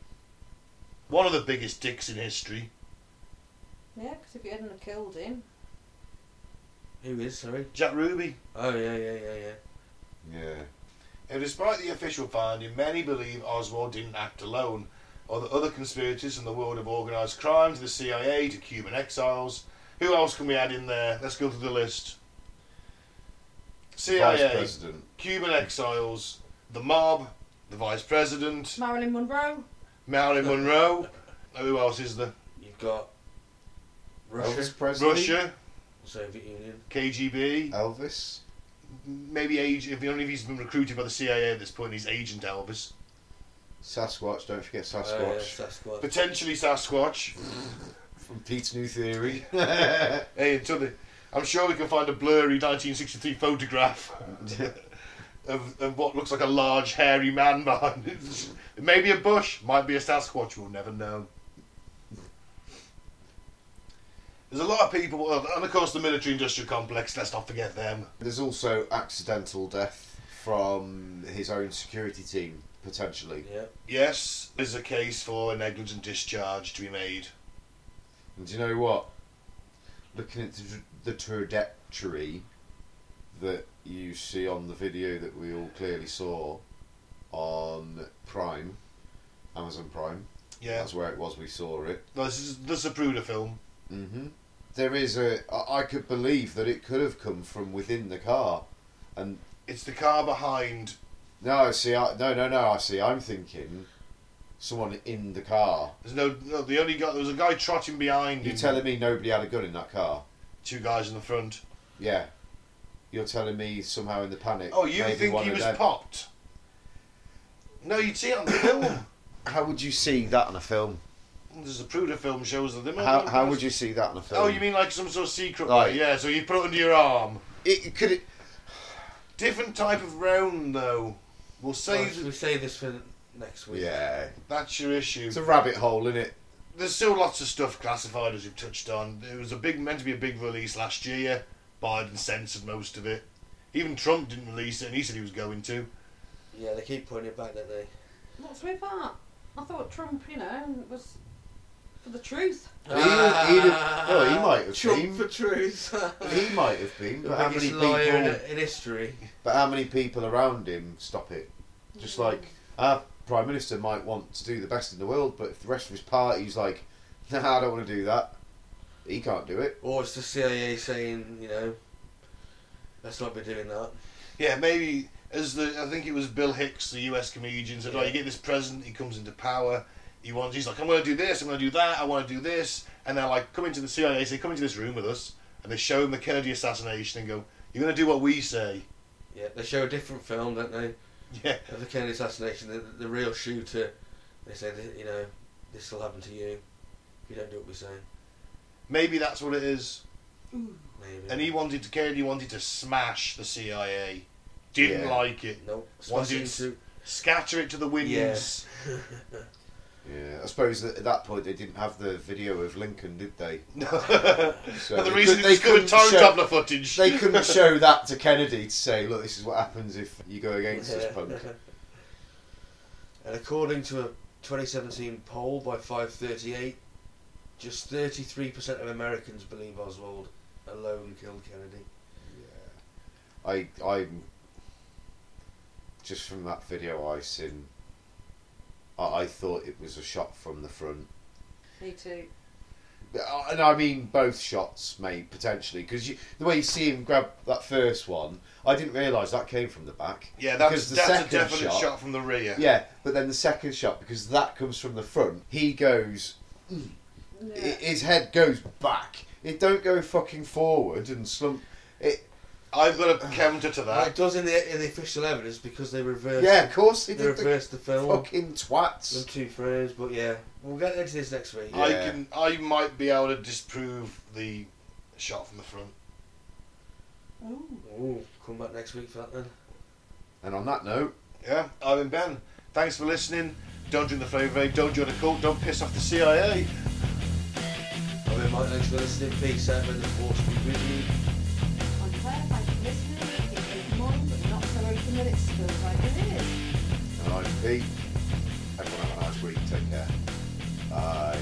B: One of the biggest dicks in history.
C: Yeah, because if you hadn't have killed him,
A: Who is, sorry?
B: Jack Ruby.
A: Oh, yeah, yeah, yeah, yeah.
D: Yeah.
B: And despite the official finding, many believe Oswald didn't act alone, or that other conspirators from the world of organised crime to the CIA to Cuban exiles. Who else can we add in there? Let's go through the list.
D: Vice
B: CIA,
D: President.
B: Cuban exiles, the mob, the vice president,
C: Marilyn Monroe.
B: Marilyn Monroe. Who else is there?
A: You've got Russia,
D: Elvis Presley.
B: Russia,
A: Soviet Union.
B: KGB.
D: Elvis.
B: Maybe age. If only if he's been recruited by the CIA at this point, he's Agent Elvis.
D: Sasquatch. Don't forget
A: Oh, yeah,
D: Sasquatch.
A: Sasquatch.
B: Potentially Sasquatch.
D: From Pete's New Theory.
B: Hey, until the, I'm sure we can find a blurry 1963 photograph of, of what looks like a large hairy man behind it. Maybe a bush, might be a Sasquatch. We'll never know. There's a lot of people, and of course the military-industrial complex. Let's not forget them.
D: There's also accidental death from his own security team, potentially.
A: Yeah.
B: Yes, there's a case for a negligent discharge to be made.
D: And do you know what? Looking at the, the trajectory that you see on the video that we all clearly saw on Prime, Amazon Prime,
B: Yeah,
D: that's where it was we saw it.
B: this is the Zapruder film.
D: Mm-hmm. There is a. I could believe that it could have come from within the car, and
B: It's the car behind.
D: no, see, I, no, no, no. I see. I'm thinking someone in the car.
B: There's no, no. The only guy. There was a guy trotting behind.
D: You're
B: him,
D: telling me nobody had a gun in that car?
B: two guys in the front.
D: Yeah. You're telling me somehow in the panic.
B: Oh, you think he was
D: them-
B: popped? No, you'd see it on the film.
D: How would you see that on a film?
B: There's Zapruder film shows them.
D: How, how would you see that on a oh, film?
B: Oh, you mean like some sort of secret
D: Right.
B: way? Yeah, so you put it under your arm.
D: it, it could? It,
B: Different type of round, though. We'll
A: Oh,
B: save.
A: should we save this for next week?
D: yeah,
B: That's your issue.
D: it's a rabbit hole, isn't it?
B: There's still lots of stuff classified, as you've touched on. It was a big, meant to be a big release last year. Biden censored most of it. Even Trump didn't release it, and he said he was going to.
A: Yeah, they keep putting it back, don't they?
C: What's with that? I thought Trump, you know, was for the truth.
D: He, would- he'd have, well, he might have
A: Trump
D: been.
A: for truth.
D: He might have been,
A: the
D: but how many
A: biggest
D: people?
A: in, in history.
D: But how many people around him stop it? Just like our prime minister might want to do the best in the world, but if the rest of his party's like, nah, I don't want to do that, he can't do it.
A: Or it's the CIA saying, you know, let's not be doing that.
B: Yeah, maybe as the I think it was Bill Hicks, the U.S. comedian, said, "Oh, you get this president, he comes into power, he wants, he's like, I'm going to do this, I'm going to do that, I want to do this," and they're like, "Come into the CIA, say, come into this room with us," and they show him the Kennedy assassination and go, "You're going to do what we say."
A: Yeah, they show a different film, don't they?
B: Yeah,
A: Of the Kennedy assassination, the, the real shooter. They that you know this will happen to you if you don't do what we say.
B: Maybe that's what it is.
A: Maybe.
B: And he wanted to, Kennedy wanted to smash the CIA. Didn't
D: Yeah.
B: like it.
A: Nope. Smash it
B: Scatter it to the winds.
A: Yes.
D: Yeah, I suppose that at that point they didn't have the video of Lincoln, did they?
B: No.
D: So
B: and the
D: they
B: reason
D: could- they couldn't show-
B: traveller footage.
D: They couldn't show that to Kennedy to say, "Look, this is what happens if you go against this punk."
A: and according to a 2017 poll by 538, just 33% of Americans believe Oswald alone killed Kennedy.
D: Yeah, I, I'm just from that video I've seen. I, I thought it was a shot from the front.
C: Me too.
D: Uh, And I mean both shots, mate, potentially, because the way you see him grab that first one, I didn't realise that came from the back.
B: yeah, that's,
D: because the
B: that's a
D: second
B: definite shot,
D: shot-
B: from the rear.
D: Yeah, but then the second shot, because that comes from the front, he goes, i-
C: Yeah.
D: his head goes back. It don't go fucking forward and slump. It,
B: I've got a counter to
A: Well,
B: that.
A: it does in the in the official evidence because they reversed.
D: yeah, of course he
A: they
D: did. The
A: reversed the film.
D: fucking
A: Them
D: twats.
A: two frames, but yeah, we'll get into this next week.
D: Yeah.
B: I can. I might be able to disprove the shot from the front.
C: Ooh.
A: Ooh, come back next week for that then.
D: And on that note,
B: Yeah, I've been Ben. Thanks for listening. Don't drink the flavour aid. Don't join the cult. Don't piss off the CIA.
A: I've been Mike, thanks for listening. Peace out, may the force be with you.
C: Open that like it is.
D: and I'm Pete. Everyone have a nice week. Take care. Bye.